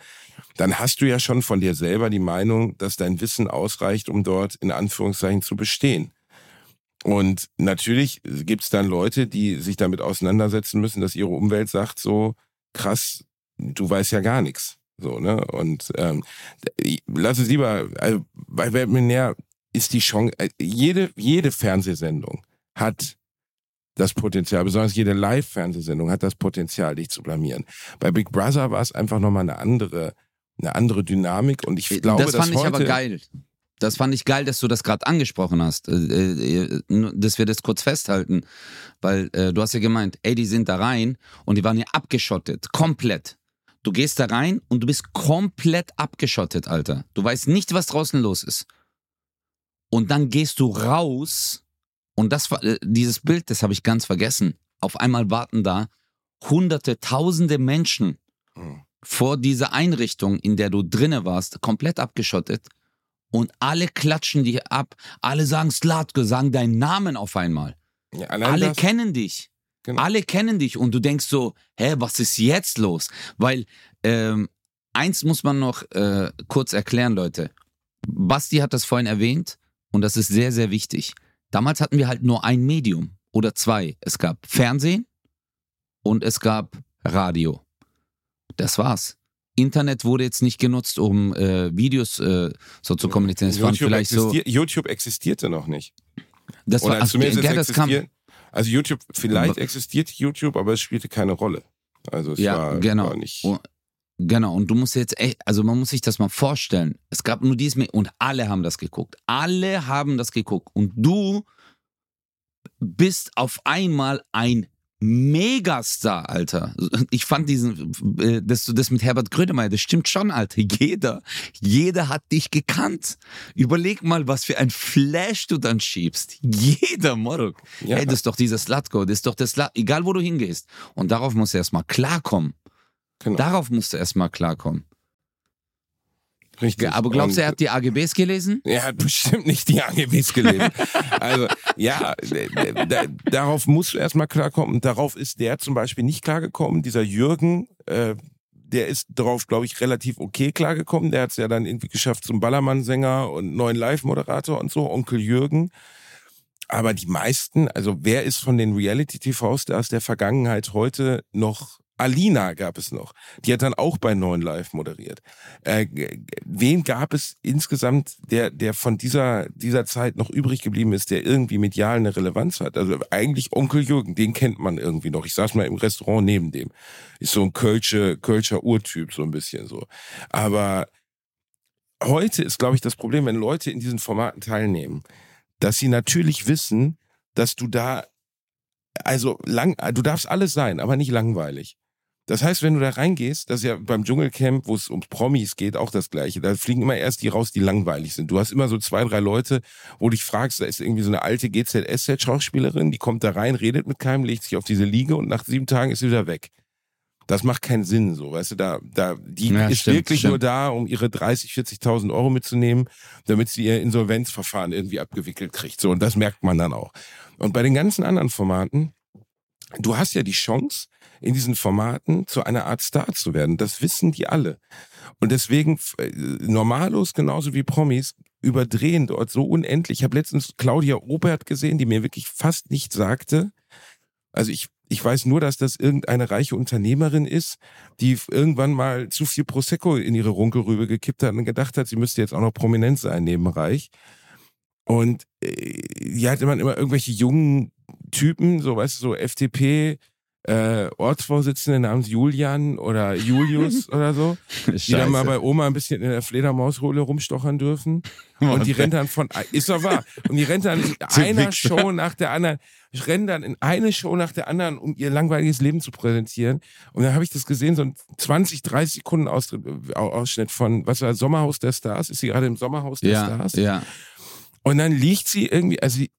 dann hast du ja schon von dir selber die Meinung, dass dein Wissen ausreicht, um dort in Anführungszeichen zu bestehen. Und natürlich gibt's dann Leute, die sich damit auseinandersetzen müssen, dass ihre Umwelt sagt so, krass, du weißt ja gar nichts. So, ne? Und ähm, lass es lieber, also bei Weltmillionär ist die Chance, äh, jede, jede Fernsehsendung hat das Potenzial, besonders jede Live-Fernsehsendung hat das Potenzial, dich zu blamieren. Bei Big Brother war es einfach nochmal eine andere, eine andere Dynamik und ich Äh, glaube, das fand dass ich aber geil. Das fand ich geil, dass du das gerade angesprochen hast, äh, äh, dass wir das kurz festhalten, weil du hast ja gemeint, ey, die sind da rein und die waren ja abgeschottet, komplett. Du gehst da rein und du bist komplett abgeschottet, Alter. Du weißt nicht, was draußen los ist. Und dann gehst du raus und das war äh, dieses Bild, das habe ich ganz vergessen. Auf einmal warten da hunderte, tausende Menschen Hm. vor dieser Einrichtung, in der du drinne warst, komplett abgeschottet. Und alle klatschen dich ab. Alle sagen Slatko, sagen deinen Namen auf einmal. Ja, Alle das, kennen dich. Genau. Alle kennen dich. Und du denkst so, hä, was ist jetzt los? Weil ähm, eins muss man noch äh, kurz erklären, Leute. Basti hat das vorhin erwähnt und das ist sehr, sehr wichtig. Damals hatten wir halt nur ein Medium oder zwei. Es gab Fernsehen und es gab Radio. Das war's. Internet wurde jetzt nicht genutzt, um äh, Videos äh, so zu kommunizieren. Es YouTube, vielleicht so. existier YouTube existierte noch nicht. Das war, Oder ach, zumindest es das kam. Also YouTube, vielleicht existiert YouTube, aber es spielte keine Rolle. Also es Ja, war, genau. war nicht. Genau, und du musst jetzt echt, also man muss sich das mal vorstellen. Es gab nur dieses Me- und alle haben das geguckt. Alle haben das geguckt. Und du bist auf einmal ein Megastar, Alter. Ich fand diesen, äh, dass du das mit Herbert Grönemeyer, das stimmt schon, Alter. Jeder, jeder hat dich gekannt. Überleg mal, was für ein Flash du dann schiebst. Jeder, Moruk. Ja. Hey, das ist doch dieser Slutgo, das ist doch das Slut, egal wo du hingehst. Und darauf musst du erstmal klarkommen. Genau. Darauf musst du erstmal klarkommen. Richtig. Aber glaubst du, er hat die AGBs gelesen? Er hat bestimmt nicht die AGBs gelesen. also, ja, darauf musst du erstmal klarkommen. Darauf ist der zum Beispiel nicht klargekommen. Dieser Jürgen, äh, der ist darauf, glaube ich, relativ okay klargekommen. Der hat es ja dann irgendwie geschafft zum Ballermann-Sänger und neuen Live-Moderator und so, Onkel Jürgen. Aber die meisten, also wer ist von den Reality-TV-Stars der Vergangenheit heute noch Alina gab es noch. Die hat dann auch bei Neuen Live moderiert. Äh, wen gab es insgesamt, der, der von dieser, dieser Zeit noch übrig geblieben ist, der irgendwie medial eine Relevanz hat? Also eigentlich Onkel Jürgen, den kennt man irgendwie noch. Ich saß mal im Restaurant neben dem. Ist so ein Kölsche, Kölscher Urtyp, so ein bisschen so. Aber heute ist, glaube ich, das Problem, wenn Leute in diesen Formaten teilnehmen, dass sie natürlich wissen, dass du da, also lang, du darfst alles sein, aber nicht langweilig. Das heißt, wenn du da reingehst, das ist ja beim Dschungelcamp, wo es um Promis geht, auch das Gleiche. Da fliegen immer erst die raus, die langweilig sind. Du hast immer so zwei, drei Leute, wo du dich fragst, da ist irgendwie so eine alte GZSZ-Schauspielerin, die kommt da rein, redet mit keinem, legt sich auf diese Liege und nach sieben Tagen ist sie wieder weg. Das macht keinen Sinn, so, weißt du, da, da, die Ja, ist stimmt, wirklich stimmt. nur da, um ihre 30, 40.000 Euro mitzunehmen, damit sie ihr Insolvenzverfahren irgendwie abgewickelt kriegt, so, und das merkt man dann auch. Und bei den ganzen anderen Formaten, du hast ja die Chance, in diesen Formaten zu einer Art Star zu werden. Das wissen die alle. Und deswegen, äh, Normalos genauso wie Promis überdrehen dort so unendlich. Ich habe letztens Claudia Obert gesehen, die mir wirklich fast nichts sagte. Also ich, ich weiß nur, dass das irgendeine reiche Unternehmerin ist, die irgendwann mal zu viel Prosecco in ihre Runkelrübe gekippt hat und gedacht hat, sie müsste jetzt auch noch prominent sein nebenreich. Und äh, die hat immer, immer irgendwelche jungen Typen, so weißt du, so FDP, äh, Ortsvorsitzende namens Julian oder Julius oder so, die dann mal bei Oma ein bisschen in der Fledermaushohle rumstochern dürfen. Und die rennt dann von, ist doch wahr, und die rennt dann in einer. Show nach der anderen, rennen dann in eine Show nach der anderen, um ihr langweiliges Leben zu präsentieren. Und dann habe ich das gesehen, so ein 20, 30 Sekunden Ausschnitt von, was war Sommerhaus der Stars? Ist sie gerade im Sommerhaus der Ja, Stars? ja. Und dann liegt sie irgendwie, also sie,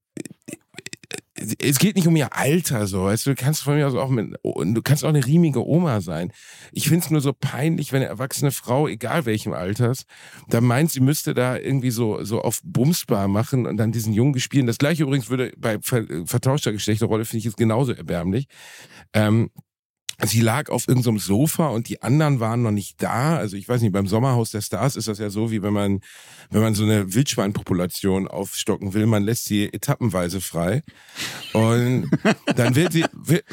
es geht nicht um ihr Alter so, weißt du, du kannst von mir aus auch mit, du kannst auch eine riemige Oma sein. Ich find's nur so peinlich, wenn eine erwachsene Frau, egal welchem Alters, da meint, sie müsste da irgendwie so, so auf Bumsbar machen und dann diesen Jungen gespielen. Das gleiche übrigens würde bei ver, vertauschter Geschlechterrolle finde ich jetzt genauso erbärmlich. Ähm, sie lag auf irgendeinem Sofa und die anderen waren noch nicht da. Also ich weiß nicht, beim Sommerhaus der Stars ist das ja so, wie wenn man, wenn man so eine Wildschweinpopulation aufstocken will, man lässt sie etappenweise frei. Und dann wird sie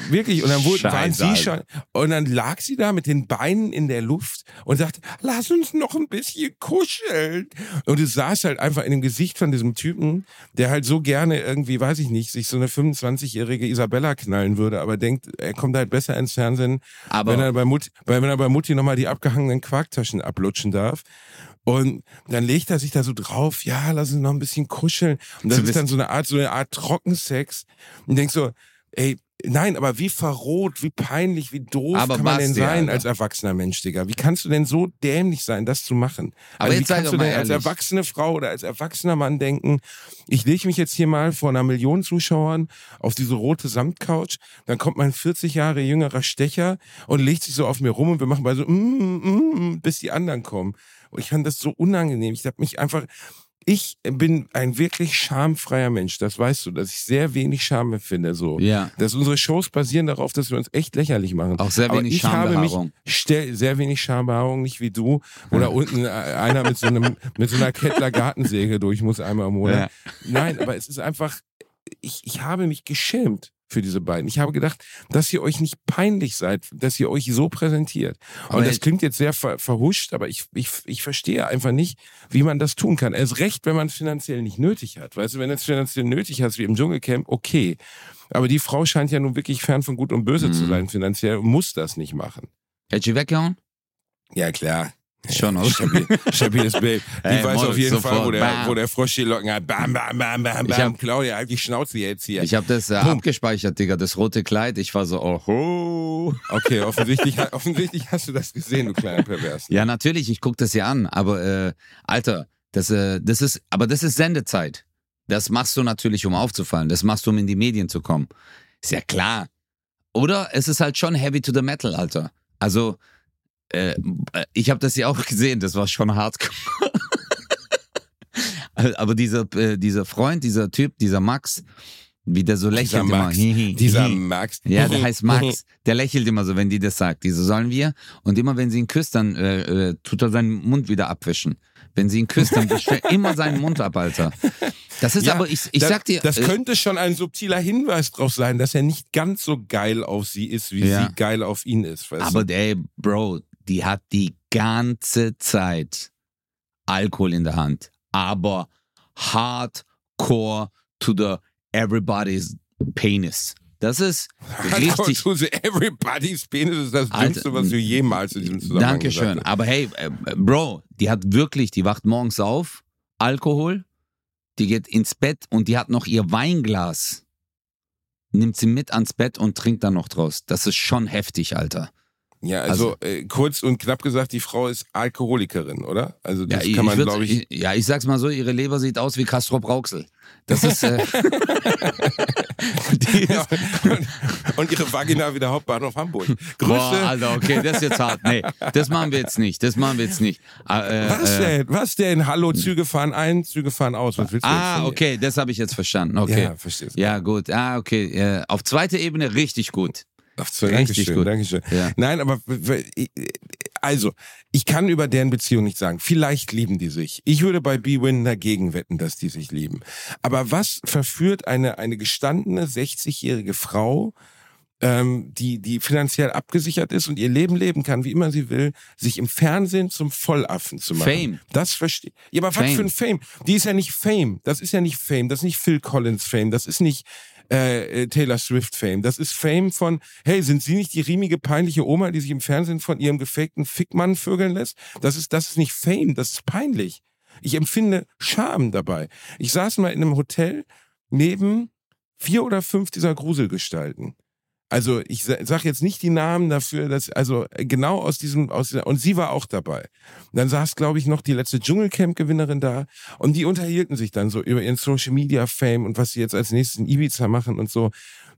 wirklich, und dann wurde, waren sie schon, und dann lag sie da mit den Beinen in der Luft und sagte, lass uns noch ein bisschen kuscheln. Und du saß halt einfach in dem Gesicht von diesem Typen, der halt so gerne irgendwie, weiß ich nicht, sich so eine 25-jährige Isabella knallen würde, aber denkt, er kommt halt besser ins Fernsehen Fernsehen, aber wenn er bei Mutti, wenn er bei Mutti nochmal die abgehangenen Quarktaschen ablutschen darf. Und dann legt er sich da so drauf, ja, lass uns noch ein bisschen kuscheln. Und das ist dann so eine Art, so eine Art Trockensex. Und denkst so, ey, Nein, aber wie verroht, wie peinlich, wie doof aber kann man denn sein Alter. als erwachsener Mensch, Digga? Wie kannst du denn so dämlich sein, das zu machen? Aber also, wie kannst du denn ehrlich. als erwachsene Frau oder als erwachsener Mann denken, ich lege mich jetzt hier mal vor einer Million Zuschauern auf diese rote Samtcouch, dann kommt mein 40 Jahre jüngerer Stecher und legt sich so auf mir rum und wir machen bei so, mm, mm, mm, bis die anderen kommen. Und ich fand das so unangenehm. Ich habe mich einfach, ich bin ein wirklich schamfreier Mensch. Das weißt du, dass ich sehr wenig Scham empfinde. So. Ja. Dass unsere Shows basieren darauf, dass wir uns echt lächerlich machen. Auch sehr wenig ich habe mich stell, sehr wenig Schambehaarung, nicht wie du. Oder unten einer mit so einem mit so einer Kettler Gartensäge durch muss einmal im Monat. Ja. Nein, aber es ist einfach. Ich, ich habe mich geschämt für diese beiden. Ich habe gedacht, dass ihr euch nicht peinlich seid, dass ihr euch so präsentiert. Aber Und das klingt jetzt sehr ver verhuscht, aber ich, ich, ich verstehe einfach nicht, wie man das tun kann. Erst recht, wenn man es finanziell nicht nötig hat. Weißt du, wenn du es finanziell nötig hast, wie im Dschungelcamp, okay. Aber die Frau scheint ja nun wirklich fern von Gut und Böse mhm. zu sein finanziell und muss das nicht machen. Hätte sie weggehauen? Ja, klar. Schon, oder? Stabil, stabiles Bild. Die hey, weiß auf jeden Fall, wo der, wo der Frosch die Locken hat. Bam, bam, bam, bam, bam. Hab, Claudia, halt die Schnauze jetzt hier. Ich habe das äh, abgespeichert, Digga, das rote Kleid. Ich war so, oh. Okay, offensichtlich, offensichtlich hast du das gesehen, du kleiner Pervers. Ja, natürlich, ich guck das ja an. Aber, äh, Alter, das, äh, das ist, aber das ist Sendezeit. Das machst du natürlich, um aufzufallen. Das machst du, um in die Medien zu kommen. Ist ja klar. Oder es ist halt schon heavy to the metal, Alter. Also, äh, ich habe das ja auch gesehen, das war schon hardcore. Aber dieser, äh, dieser Freund, dieser Typ, dieser Max, wie der so lächelt dieser Max, immer. dieser Max. Ja, der heißt Max. Der lächelt immer so, wenn die das sagt. Diese sollen wir. Und immer wenn sie ihn küsst, dann äh, äh, tut er seinen Mund wieder abwischen. Wenn sie ihn küsst, dann wischt er immer seinen Mund ab, Alter. Das ist ja, aber, ich, ich das, sag dir. Das äh, könnte schon ein subtiler Hinweis drauf sein, dass er nicht ganz so geil auf sie ist, wie ja. sie geil auf ihn ist. aber du? ey, Bro, die hat die ganze Zeit Alkohol in der Hand. Aber hardcore to the everybody's penis. Das ist richtig. Everybody's penis ist das Alter, Dümmste, was du jemals in diesem Zusammenhang Dankeschön. Aber hey, äh, Bro, die hat wirklich, die wacht morgens auf, Alkohol, die geht ins Bett und die hat noch ihr Weinglas. Nimmt sie mit ans Bett und trinkt dann noch draus. Das ist schon heftig, Alter. Ja, also, also äh, kurz und knapp gesagt, die Frau ist Alkoholikerin, oder? Also das ja, kann man, glaube ich. Ja, ich sag's mal so, ihre Leber sieht aus wie Castro Brauxel. Das ist. Äh, ja, und, und, ihre Vagina wie der Hauptbahnhof Hamburg. Grüße. Boah, Alter, okay, das ist jetzt hart. Nee, das machen wir jetzt nicht. Das machen wir jetzt nicht. Äh, was äh, denn? Was denn? Hallo, Züge fahren ein, Züge fahren aus. Was willst du Ah, okay, das habe ich jetzt verstanden. Okay. Ja, verstehst du. Ja, gut. Ah, okay. Auf zweiter Ebene richtig gut. Ach so, Dankeschön, gut. Dankeschön. Ja. Nein, aber also, ich kann über deren Beziehung nicht sagen. Vielleicht lieben die sich. Ich würde bei B-Win dagegen wetten, dass die sich lieben. Aber was verführt eine, eine gestandene 60-jährige Frau, ähm, die, die finanziell abgesichert ist und ihr Leben leben kann, wie immer sie will, sich im Fernsehen zum Vollaffen zu machen? Fame. Das verstehe Ja, aber Fame. was für ein Fame? Die ist ja nicht Fame. Das ist ja nicht Fame. Das ist nicht Phil Collins Fame. Das ist nicht äh, äh, Taylor Swift Fame. Das ist Fame von, hey, sind Sie nicht die riemige, peinliche Oma, die sich im Fernsehen von ihrem gefakten Fickmann vögeln lässt? Das ist, das ist nicht Fame, das ist peinlich. Ich empfinde Scham dabei. Ich saß mal in einem Hotel neben vier oder fünf dieser Gruselgestalten. Also ich sage jetzt nicht die Namen dafür, dass also genau aus diesem aus und sie war auch dabei. Und dann saß glaube ich noch die letzte Dschungelcamp Gewinnerin da und die unterhielten sich dann so über ihren Social Media Fame und was sie jetzt als nächstes in Ibiza machen und so.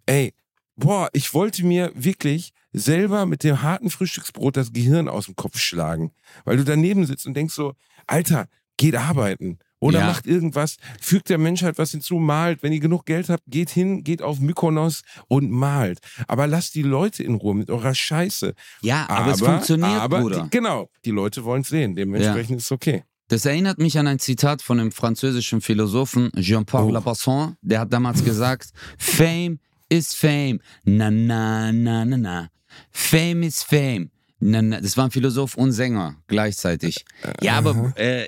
Ey, boah, ich wollte mir wirklich selber mit dem harten Frühstücksbrot das Gehirn aus dem Kopf schlagen, weil du daneben sitzt und denkst so, Alter, geht arbeiten Oder Ja. macht irgendwas, fügt der Menschheit was hinzu, malt. Wenn ihr genug Geld habt, geht hin, geht auf Mykonos und malt. Aber lasst die Leute in Ruhe mit eurer Scheiße. Ja, aber, es funktioniert, aber Bruder. Die, genau, die Leute wollen es sehen. Dementsprechend ist es okay. Das erinnert mich an ein Zitat von dem französischen Philosophen Jean-Paul Oh. Lapasson. Der hat damals gesagt, Fame is Fame. Na, na, na, na, na. Fame is Fame. Na, na. Das war ein Philosoph und Sänger gleichzeitig. Ja, aber äh,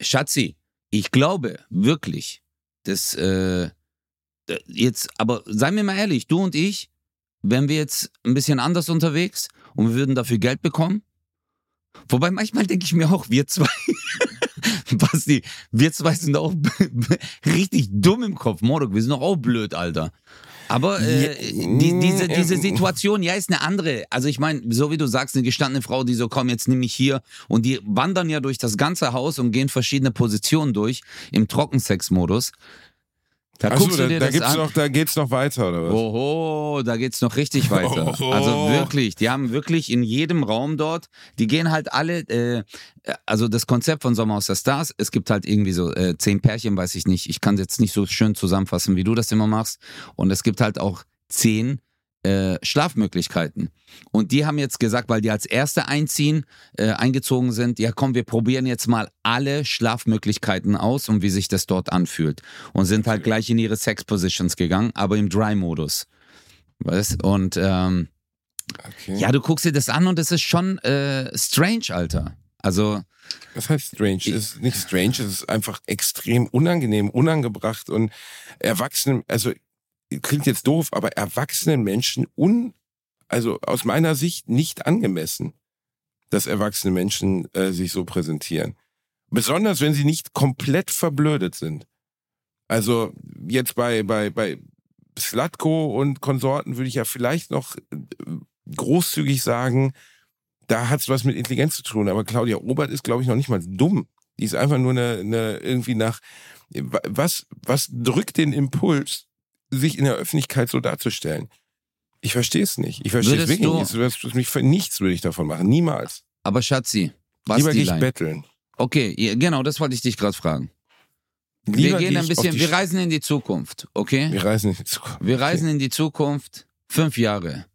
Schatzi, ich glaube wirklich, dass äh, jetzt, aber seien wir mal ehrlich, du und ich, wären wir jetzt ein bisschen anders unterwegs und wir würden dafür Geld bekommen. Wobei manchmal denke ich mir auch, wir zwei, Basti, wir zwei sind auch richtig dumm im Kopf. Mordok, wir sind doch auch blöd, Alter. Aber äh, die, diese, diese. Situation, ja, ist eine andere. Also ich meine, so wie du sagst, eine gestandene Frau, die so, komm, jetzt nimm mich hier. Und die wandern ja durch das ganze Haus und gehen verschiedene Positionen durch im Trockensex-Modus. Da Achso, guckst du da, dir da, das gibt's an. noch, da geht's noch weiter, oder was? Oho, da geht's noch richtig weiter. Oho. Also wirklich, die haben wirklich in jedem Raum dort, die gehen halt alle, äh, also das Konzept von Sommer aus der Stars, es gibt halt irgendwie so äh, zehn Pärchen, weiß ich nicht, ich kann jetzt nicht so schön zusammenfassen, wie du das immer machst. Und es gibt halt auch zehn äh, Schlafmöglichkeiten. Und die haben jetzt gesagt, weil die als Erste einziehen, äh, eingezogen sind, ja komm, wir probieren jetzt mal alle Schlafmöglichkeiten aus und wie sich das dort anfühlt. Und sind halt gleich in ihre Sex-Positions gegangen, aber im Dry-Modus. Weißt? Und ähm, Okay. ja, du guckst dir das an und es ist schon äh, strange, Alter. Also, Was heißt strange? Es ist nicht strange, es ist einfach extrem unangenehm, unangebracht und erwachsenen, also klingt jetzt doof, aber erwachsenen Menschen un, also aus meiner Sicht nicht angemessen, dass erwachsene Menschen äh, sich so präsentieren. Besonders wenn sie nicht komplett verblödet sind. Also jetzt bei, bei, bei Slatko und Konsorten würde ich ja vielleicht noch äh, großzügig sagen, da hat's was mit Intelligenz zu tun. Aber Claudia Obert ist, glaube ich, noch nicht mal dumm. Die ist einfach nur eine, eine irgendwie nach, was, was drückt den Impuls, sich in der Öffentlichkeit so darzustellen? Ich verstehe es nicht. Ich verstehe es wirklich du- nicht. Das, das mich für nichts würde ich davon machen. Niemals. aber Schatzi, Lieber was gehe die ich betteln. Okay, ja, genau, das wollte ich dich gerade fragen. Wir Lieber gehen gehe ein bisschen, wir reisen in die Zukunft, okay? Wir reisen in die Zukunft. Wir reisen in die Zukunft, fünf Jahre.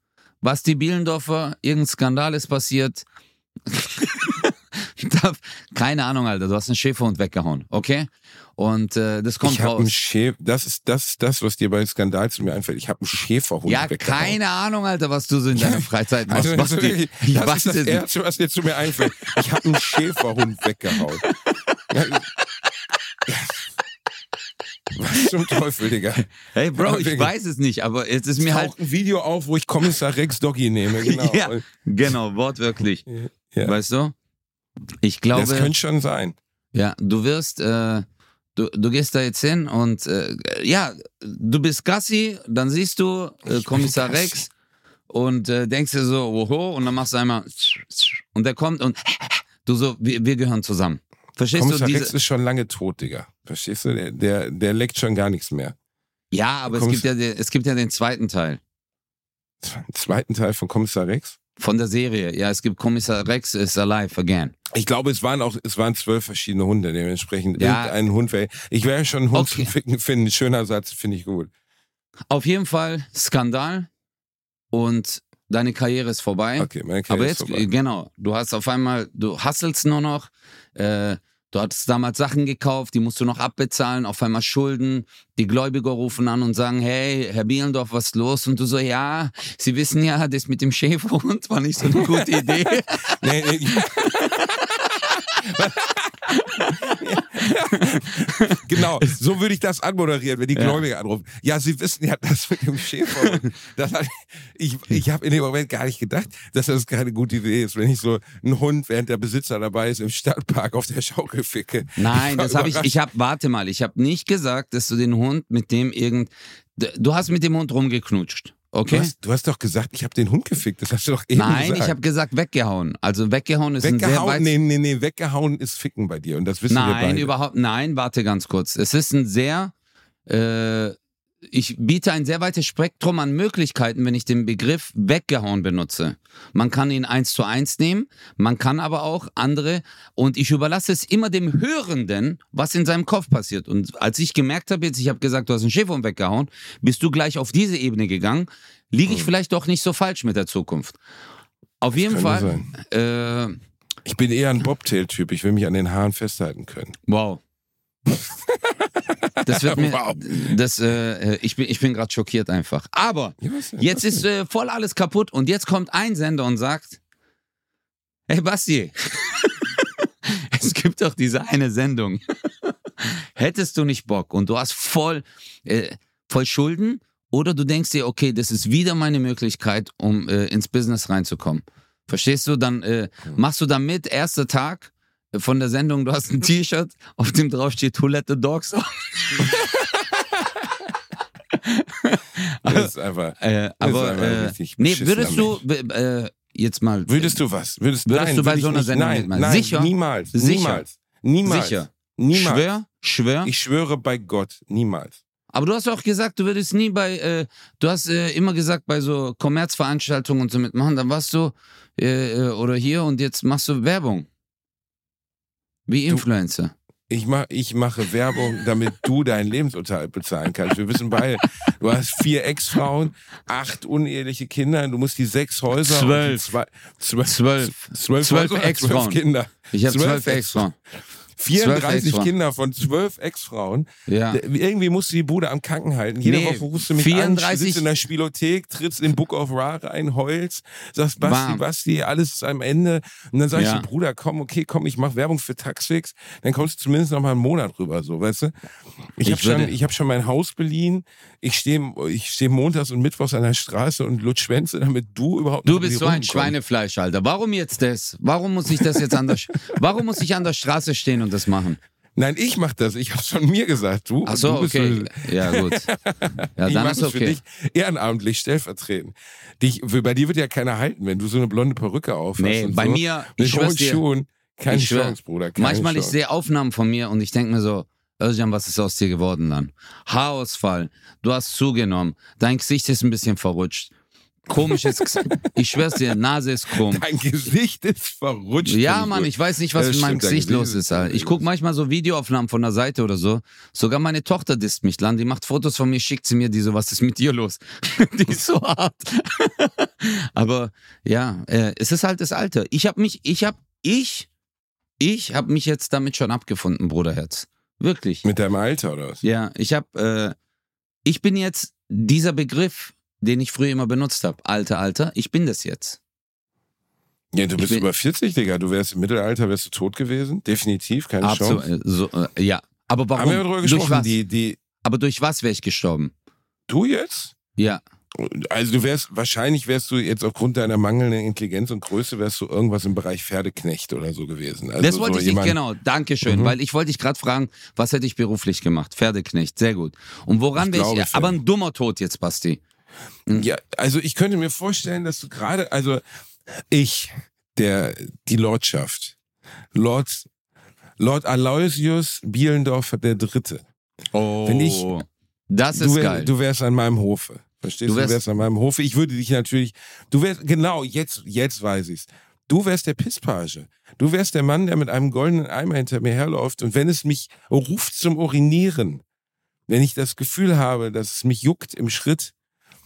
Basti Bielendorfer, irgendein Skandal ist passiert. Keine Ahnung, Alter, du hast einen Schäferhund weggehauen, okay? Und äh, das kommt Ich habe einen raus. Schäfer, das ist, das ist das, was dir bei Skandal zu mir einfällt. Ich habe einen Schäferhund Ja, weggehauen. keine Ahnung, Alter, was du so in deiner Freizeit machst. Also, Basti. wirklich- ich das weiß ist das. Erste, was dir zu mir einfällt. Ich habe einen Schäferhund weggehauen. Ja, was zum Teufel, Digga? Hey, Bro, ich weiß es nicht, aber es ist mir halt. taucht ein Video auf, wo ich Kommissar Rex Doggy nehme. Genau. Ja, genau, wortwörtlich. Ja. Weißt du? Ich glaube. das könnte schon sein. Ja, du wirst, äh, du, du gehst da jetzt hin und äh, ja, du bist Gassi, dann siehst du äh, Kommissar. Rex und äh, denkst dir so, oho, und dann machst du einmal und der kommt und du so, wir, wir gehören zusammen. Verstehst Kommissar du Rex diese? ist schon lange tot, Digga. Verstehst du? Der, der, der leckt schon gar nichts mehr. Ja, aber es gibt ja, es gibt ja den zweiten Teil Den zweiten Teil von Kommissar Rex. Von der Serie. Ja, es gibt Kommissar Rex is alive again. Ich glaube, es waren auch, es waren zwölf verschiedene Hunde, dementsprechend Ja. irgendein Hund wäre. Ich wäre schon einen Hund Okay. zu ficken finden. Schöner Satz, finde ich gut. Auf jeden Fall Skandal und deine Karriere ist vorbei. Okay, meine Karriere Aber ist jetzt, vorbei. äh, genau, du hast auf einmal, du hasselst nur noch, äh, du hattest damals Sachen gekauft, die musst du noch abbezahlen, auf einmal Schulden, die Gläubiger rufen an und sagen, hey, Herr Bielendorf, was ist los? Und du so, ja, Sie wissen ja, das mit dem Schäferhund war nicht so eine gute Idee. Nee, nee, genau, so würde ich das anmoderieren, wenn die Ja. Gläubiger anrufen. Ja, Sie wissen ja, das mit dem Schäfer. Das hat, ich ich habe in dem Moment gar nicht gedacht, dass das keine gute Idee ist, wenn ich so einen Hund, während der Besitzer dabei ist, im Stadtpark auf der Schaukel ficke. Nein, das habe ich, ich habe, warte mal, ich habe nicht gesagt, dass du den Hund mit dem irgend, du hast mit dem Hund rumgeknutscht, Du okay? hast, du hast doch gesagt, ich habe den Hund gefickt. Das hast du doch eben Nein, gesagt. ich habe gesagt weggehauen. Also weggehauen ist ein sehr Weggehauen, weit nee, nee, nee, weggehauen ist Ficken bei dir und das wissen wir Nein, beide. überhaupt, nein, warte ganz kurz. Es ist ein sehr, äh, ich biete ein sehr weites Spektrum an Möglichkeiten, wenn ich den Begriff weggehauen benutze. Man kann ihn eins zu eins nehmen, man kann aber auch andere und ich überlasse es immer dem Hörenden, was in seinem Kopf passiert. Und als ich gemerkt habe, jetzt ich habe gesagt, du hast einen Schäferhund weggehauen, bist du gleich auf diese Ebene gegangen, liege ich Hm. vielleicht doch nicht so falsch mit der Zukunft. Auf jeden könnte Fall. Äh, Ich bin eher ein Bobtail-Typ. Ich will mich an den Haaren festhalten können. wow. Das wird mir, Wow. das, äh, ich bin, ich bin gerade schockiert einfach. Aber? Jetzt ist äh, voll alles kaputt und jetzt kommt ein Sender und sagt, hey Basti, es gibt doch diese eine Sendung. Hättest du nicht Bock und du hast voll, äh, voll Schulden oder du denkst dir, okay, das ist wieder meine Möglichkeit, um äh, ins Business reinzukommen. Verstehst du? Dann äh, machst du da mit, erster Tag äh, von der Sendung, du hast ein T-Shirt, auf dem drauf steht Who let the dogs? Das ist einfach. Äh, Das ist aber einfach ein äh, richtig nee, würdest du äh, jetzt mal Würdest du was? Würdest, Würdest nein, du bei so einer nicht. Sendung nein, mitmachen? nein, Sicher? Niemals. Sicher? Niemals. Niemals. sicher Niemals. schwör schwör Ich schwöre bei Gott, niemals. aber du hast auch gesagt du würdest nie bei äh, du hast äh, immer gesagt bei so Kommerzveranstaltungen und so mitmachen dann warst du äh, äh, oder hier und jetzt machst du Werbung wie Influencer Ich, mach, ich mache Werbung, damit du deinen Lebensunterhalt bezahlen kannst. Wir wissen beide, du hast vier Ex-Frauen, acht uneheliche Kinder, du musst die sechs Häuser. und Zwölf. Zwei, zwölf. Zwölf. Zwölf, Zwölf Ex-Frauen. zwölf Kinder. ich habe Zwölf zwölf Ex-Frauen 34 Ex-Frauen. Kinder von zwölf Ex-Frauen. ja Irgendwie musst du die Bude am Kacken halten. Jede Nee, Woche rufst du mich 34 an, sitzt in der Spielothek, trittst in den Book of Ra rein, heulst, sagst, Basti, Bam. Basti, alles ist am Ende. Und dann sag ich Ja. so, Bruder, komm, okay, komm, ich mach Werbung für Taxfix. Dann kommst du zumindest noch mal einen Monat rüber, so, weißt du? Ich, Ich hab schon, ich hab schon mein Haus beliehen. Ich stehe ich steh montags und mittwochs an der Straße und lutsch Schwänze, damit du überhaupt Du bist so ein. Schweinefleisch, Alter. Warum jetzt das? Warum muss ich das jetzt an der, Sch- warum muss ich an der Straße stehen und das machen? Nein, ich mach das. Ich hab's von mir gesagt. Du, Ach so, du bist okay. Ja, gut. Ja, ich dann ist das für okay. dich ehrenamtlich stellvertretend. Dich, bei dir wird ja keiner halten, wenn du so eine blonde Perücke auf hast. Nee, bei so. mir, ich schwör's dir, Schuhen, keine ich schwör- Chance, Bruder. Keine manchmal ich Chance. sehe Aufnahmen von mir und ich denke mir so, Özcan, was ist aus dir geworden dann? Haarausfall, du hast zugenommen, dein Gesicht ist ein bisschen verrutscht. Komisches Gesicht. Ich schwör's dir, Nase ist krumm. Dein Gesicht ist verrutscht. Ja, Mann, ich weiß nicht, was mit meinem Gesicht los ist. Alter. Ich guck manchmal so Videoaufnahmen von der Seite oder so. Sogar meine Tochter disst mich dann. Die macht Fotos von mir, schickt sie mir die so, was ist mit dir los? die ist so hart. Aber ja, äh, es ist halt das Alter. Ich habe mich, ich habe, ich, ich habe mich jetzt damit schon abgefunden, Bruderherz. Wirklich. Mit deinem Alter oder was? Ja, ich habe, äh, ich bin jetzt dieser Begriff, den ich früher immer benutzt habe. Alter, Alter, ich bin das jetzt. Ja, du Ich bist über 40, Digga. Du wärst im Mittelalter, wärst du tot gewesen. Definitiv, keine Absolut. Chance. äh, So, äh, ja. Aber warum? Haben wir darüber durch gesprochen? was? Die, die, Aber durch was wäre ich gestorben? du jetzt? Ja. Also du wärst, wahrscheinlich wärst du jetzt aufgrund deiner mangelnden Intelligenz und Größe, wärst du irgendwas im Bereich Pferdeknecht oder so gewesen. Also das wollte so ich nicht, genau. Dankeschön. Mhm. Weil ich wollte dich gerade fragen, was hätte ich beruflich gemacht? Pferdeknecht, sehr gut. Und woran Ich wäre glaube, ich? Aber ein dummer Tod jetzt, Basti. Ja, also ich könnte mir vorstellen, dass du gerade, also ich, der, die Lordschaft, Lord, Lord Aloysius Bielendorfer der Dritte. Oh. Wenn ich- das Du, ist wär, geil. du wärst an meinem Hofe. Verstehst Du du? Du wärst- wärst an meinem Hofe. Ich würde dich natürlich, du wärst, genau, jetzt, jetzt weiß ich's. Du wärst der Pisspage. Du wärst der Mann, der mit einem goldenen Eimer hinter mir herläuft und wenn es mich ruft zum Urinieren, wenn ich das Gefühl habe, dass es mich juckt im Schritt,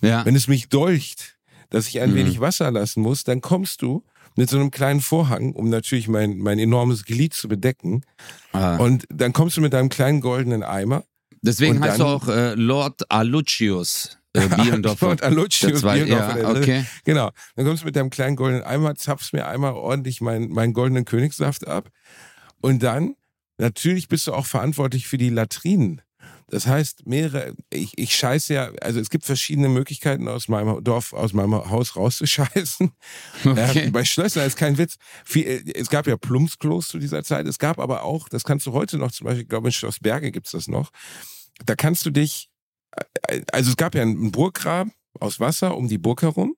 ja. wenn es mich dolcht, dass ich ein Mhm. wenig Wasser lassen muss, dann kommst du mit so einem kleinen Vorhang, um natürlich mein, mein enormes Glied zu bedecken. Ah. Und dann kommst du mit deinem kleinen goldenen Eimer. Deswegen heißt du auch äh, Lord Alucius äh, Bielendorfer. Lord Aluccius ja, okay. Genau. Dann kommst du mit deinem kleinen goldenen Eimer, zapfst mir einmal ordentlich meinen, meinen goldenen Königssaft ab. Und dann, natürlich bist du auch verantwortlich für die Latrinen. Das heißt, mehrere, ich, ich scheiße ja, also es gibt verschiedene Möglichkeiten aus meinem Dorf, aus meinem Haus rauszuscheißen. Okay. Äh, bei Schlössern ist kein Witz. Viel, äh, es gab ja Plumpsklos zu dieser Zeit. Es gab aber auch, das kannst du heute noch zum Beispiel, ich glaube in Schloss Berge gibt's das noch. Da kannst du dich, äh, also es gab ja einen Burggraben aus Wasser um die Burg herum.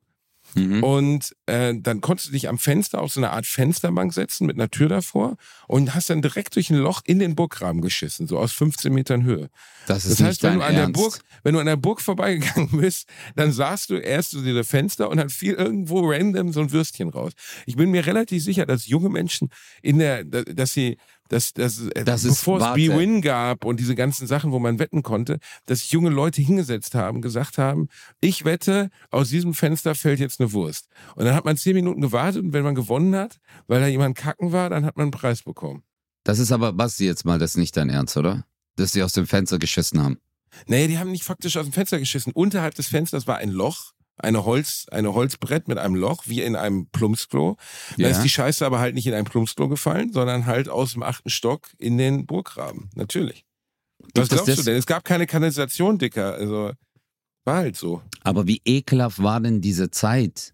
Mhm. Und äh, dann konntest du dich am Fenster auf so eine Art Fensterbank setzen mit einer Tür davor und hast dann direkt durch ein Loch in den Burggraben geschissen, so aus 15 Metern Höhe. Das ist Das heißt, wenn du, an der Ernst. Burg, wenn du an der Burg vorbeigegangen bist, dann sahst du erst so diese Fenster und dann fiel irgendwo random so ein Würstchen raus. Ich bin mir relativ sicher, dass junge Menschen in der, dass sie, dass, dass, äh, Das bevor es. B-Win gab und diese ganzen Sachen, wo man wetten konnte, dass junge Leute hingesetzt haben, gesagt haben, ich wette, aus diesem Fenster fällt jetzt eine Wurst. Und dann hat man zehn Minuten gewartet und wenn man gewonnen hat, weil da jemand kacken war, dann hat man einen Preis bekommen. Das ist aber, Basti, jetzt mal, das ist nicht dein Ernst, oder? Dass sie aus dem Fenster geschissen haben. Nee, die haben nicht faktisch aus dem Fenster geschissen. Unterhalb des Fensters war ein Loch, eine Holz, eine Holzbrett mit einem Loch, wie in einem Plumpsklo. Da Ja. ist die Scheiße aber halt nicht in ein Plumpsklo gefallen, sondern halt aus dem achten Stock in den Burggraben. Natürlich. Was Gibt glaubst du denn? Es gab keine Kanalisation, Dicker. Also, war halt so. Aber wie ekelhaft war denn diese Zeit?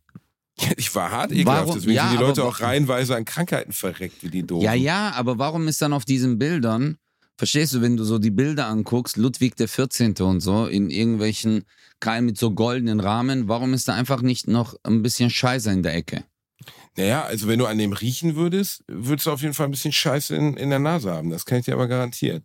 Ich war hart ekelhaft, Warum? deswegen Ja, sind die Leute aber- auch reihenweise an Krankheiten verreckt, wie die doofen. Ja, ja, aber warum ist dann auf diesen Bildern, verstehst du, wenn du so die Bilder anguckst, Ludwig der 14. und so, in irgendwelchen Keilen mit so goldenen Rahmen, warum ist da einfach nicht noch ein bisschen Scheiße in der Ecke? Naja, also wenn du an dem riechen würdest, würdest du auf jeden Fall ein bisschen Scheiße in, in der Nase haben. Das kann ich dir aber garantieren.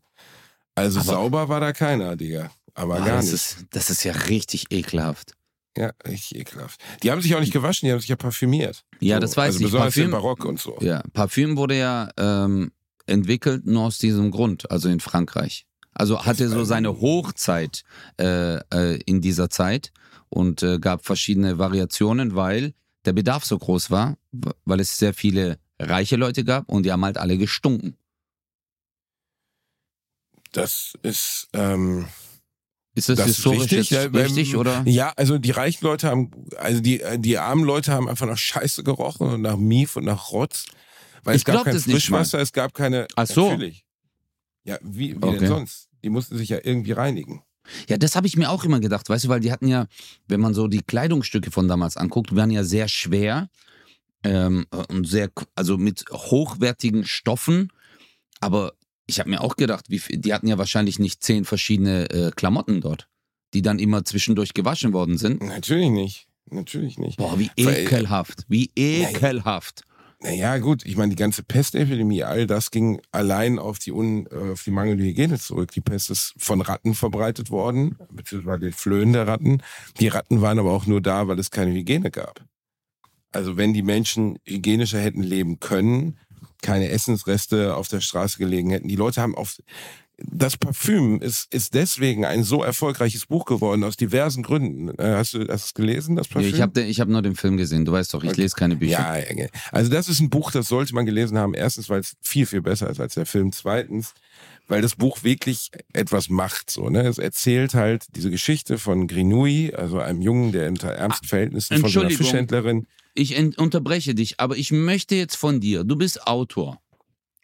Also Aber- sauber war da keiner, Digga. Aber Ah, gar das, nicht. ist, das ist ja richtig ekelhaft. Ja, richtig ekelhaft. Die haben sich auch nicht gewaschen, die haben sich ja parfümiert. Ja, So, das weiß also ich. Besonders Parfüm- im Barock und so. Ja, Parfüm wurde ja ähm, entwickelt nur aus diesem Grund, also in Frankreich. Also hatte so seine Hochzeit äh, äh, in dieser Zeit und äh, gab verschiedene Variationen, weil der Bedarf so groß war, weil es sehr viele reiche Leute gab und die haben halt alle gestunken. Das ist, ähm, Ist das, Das ist historisch richtig, ja, ähm, richtig oder? ja, also die reichen Leute haben, also die, die armen Leute haben einfach nach Scheiße gerochen und nach Mief und nach Rotz. Weil Ich es gab kein das. Frischwasser, es gab keine, Ach so. natürlich. Ja, wie, wie Okay. denn sonst? Die mussten sich ja irgendwie reinigen. Ja, das habe ich mir auch immer gedacht, weißt du, weil die hatten ja, wenn man so die Kleidungsstücke von damals anguckt, waren ja sehr schwer ähm, und sehr, also mit hochwertigen Stoffen. Aber ich habe mir auch gedacht, wie die hatten ja wahrscheinlich nicht zehn verschiedene äh, Klamotten dort, die dann immer zwischendurch gewaschen worden sind. Natürlich nicht. Natürlich nicht. Boah, wie ekelhaft, wie ekelhaft. Naja, gut, ich meine, die ganze Pestepidemie, all das ging allein auf die, un, äh, auf die mangelnde Hygiene zurück. Die Pest ist von Ratten verbreitet worden, beziehungsweise den Flöhen der Ratten. Die Ratten waren aber auch nur da, weil es keine Hygiene gab. Also wenn die Menschen hygienischer hätten leben können, keine Essensreste auf der Straße gelegen hätten. Die Leute haben auf das Parfüm ist, ist deswegen ein so erfolgreiches Buch geworden, aus diversen Gründen. Äh, Hast du, es gelesen, das Parfüm? ich habe ich hab nur den Film gesehen, du weißt doch, ich Okay. lese keine Bücher. Ja, also das ist ein Buch, das sollte man gelesen haben. Erstens, weil es viel, viel besser ist als der Film. Zweitens, weil das Buch wirklich etwas macht. So, ne? Es erzählt halt diese Geschichte von Grinouille, also einem Jungen, der unter ärmsten Verhältnissen von so einer. Fischhändlerin. Ich unterbreche dich, aber ich möchte jetzt von dir, du bist Autor.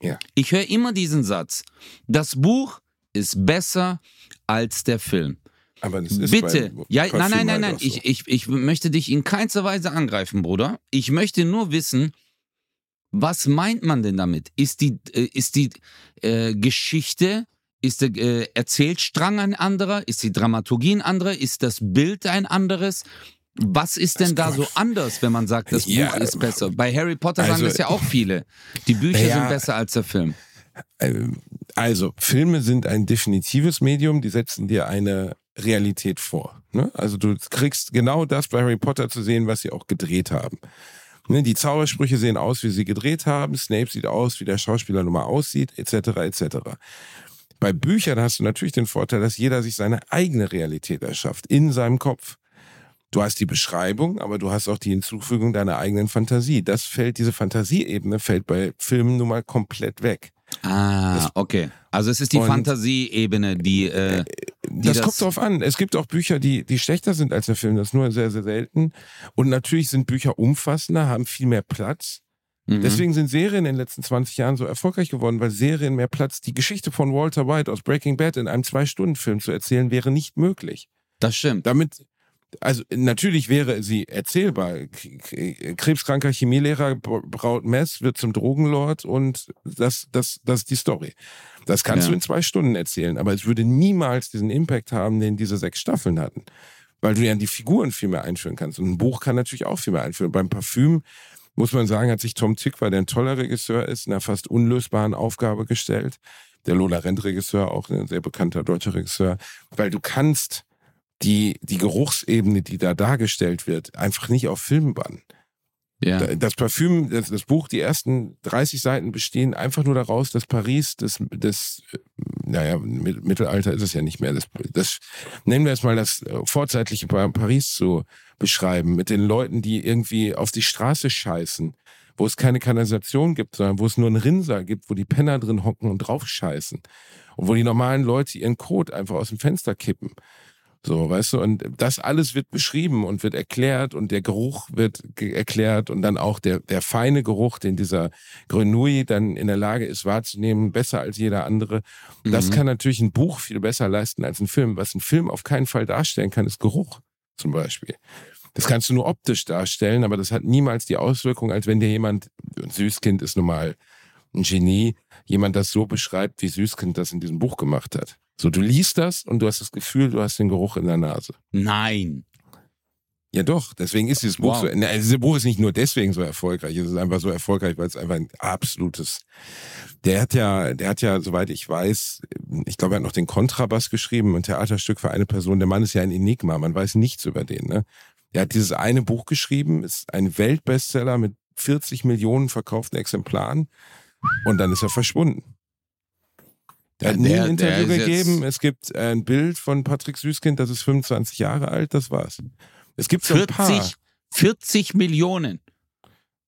Ja. Ich höre immer diesen Satz. Das Buch ist besser als der Film. Aber das ist Bitte. Ja, nein, nein, nein, halt nein. so. Ich, ich, ich möchte dich in keinster Weise angreifen, Bruder. Ich möchte nur wissen, was meint man denn damit? Ist die, äh, ist die äh, Geschichte, ist der äh, Erzählstrang ein anderer? Ist die Dramaturgie ein anderer? Ist das Bild ein anderes? Was ist denn da so anders, wenn man sagt, das Ja, Buch ist besser? Bei Harry Potter sagen also- das ja auch viele. Die Bücher Ja. sind besser als der Film. Ähm, Also, Filme sind ein definitives Medium, die setzen dir eine Realität vor. Ne? Also du kriegst genau das bei Harry Potter zu sehen, was sie auch gedreht haben. Ne? Die Zaubersprüche sehen aus, wie sie gedreht haben, Snape sieht aus, wie der Schauspieler nun mal aussieht, etc. etc. Bei Büchern hast du natürlich den Vorteil, dass jeder sich seine eigene Realität erschafft, in seinem Kopf. Du hast die Beschreibung, aber du hast auch die Hinzufügung deiner eigenen Fantasie. Das fällt, diese Fantasieebene fällt bei Filmen nun mal komplett weg. Ah, okay. Also es ist die Fantasieebene, die, äh, die das, das- kommt drauf an. Es gibt auch Bücher, die, die schlechter sind als der Film. Das ist nur sehr, sehr selten. Und natürlich sind Bücher umfassender, haben viel mehr Platz. mhm. Deswegen sind Serien in den letzten 20 Jahren so erfolgreich geworden, weil Serien mehr Platz. Die Geschichte von Walter White aus Breaking Bad in einem Zwei-Stunden-Film zu erzählen, wäre nicht möglich. das stimmt. Damit, also natürlich wäre sie erzählbar. Krebskranker Chemielehrer braut Mess, wird zum Drogenlord und das, das, das ist die Story. Das kannst Ja. du in zwei Stunden erzählen, aber es würde niemals diesen Impact haben, den diese sechs Staffeln hatten. weil du ja die Figuren viel mehr einführen kannst. Und ein Buch kann natürlich auch viel mehr einführen. Beim Parfüm muss man sagen, hat sich Tom Zwickwer, der ein toller Regisseur ist, einer fast unlösbaren Aufgabe gestellt. Der Lola Rent-Regisseur, auch ein sehr bekannter deutscher Regisseur, weil du kannst die, die Geruchsebene, die da dargestellt wird, einfach nicht auf Film bannen. Ja. Das Parfüm, das, das, Buch, die ersten 30 Seiten bestehen einfach nur daraus, dass Paris, das, das naja, Mittelalter ist es ja nicht mehr, das, das nennen wir jetzt mal das vorzeitliche Paris zu beschreiben, mit den Leuten, die irgendwie auf die Straße scheißen, wo es keine Kanalisation gibt, sondern wo es nur einen Rinnsal gibt, wo die Penner drin hocken und drauf scheißen. Und wo die normalen Leute ihren Kot einfach aus dem Fenster kippen. So, weißt du, und das alles wird beschrieben und wird erklärt und der Geruch wird erklärt und dann auch der, der feine Geruch, den dieser Grenouille dann in der Lage ist wahrzunehmen, besser als jeder andere. Mhm. Das kann natürlich ein Buch viel besser leisten als ein Film. Was ein Film auf keinen Fall darstellen kann, ist Geruch zum Beispiel. Das kannst du nur optisch darstellen, aber das hat niemals die Auswirkung, als wenn dir jemand, ein Süßkind ist nun mal ein Genie, jemand das so beschreibt, wie Süßkind das in diesem Buch gemacht hat. So, du liest das und du hast das Gefühl, du hast den Geruch in der Nase. Nein. Ja, doch. Deswegen ist dieses Buch wow. so. Ne, also dieses Buch ist nicht nur deswegen so erfolgreich. Es ist einfach so erfolgreich, weil es einfach ein absolutes. Der hat ja, der hat ja, soweit ich weiß, ich glaube, er hat noch den Kontrabass geschrieben, ein Theaterstück für eine Person. Der Mann ist ja ein Enigma. Man weiß nichts über den. Ne? Der hat dieses eine Buch geschrieben, ist ein Weltbestseller mit 40 Millionen verkauften Exemplaren und dann ist er verschwunden. Er hat nie ein Interview gegeben. Es gibt ein Bild von Patrick Süßkind, das ist 25 Jahre alt, das war's. Es gibt so 40, ein paar. 40 Millionen.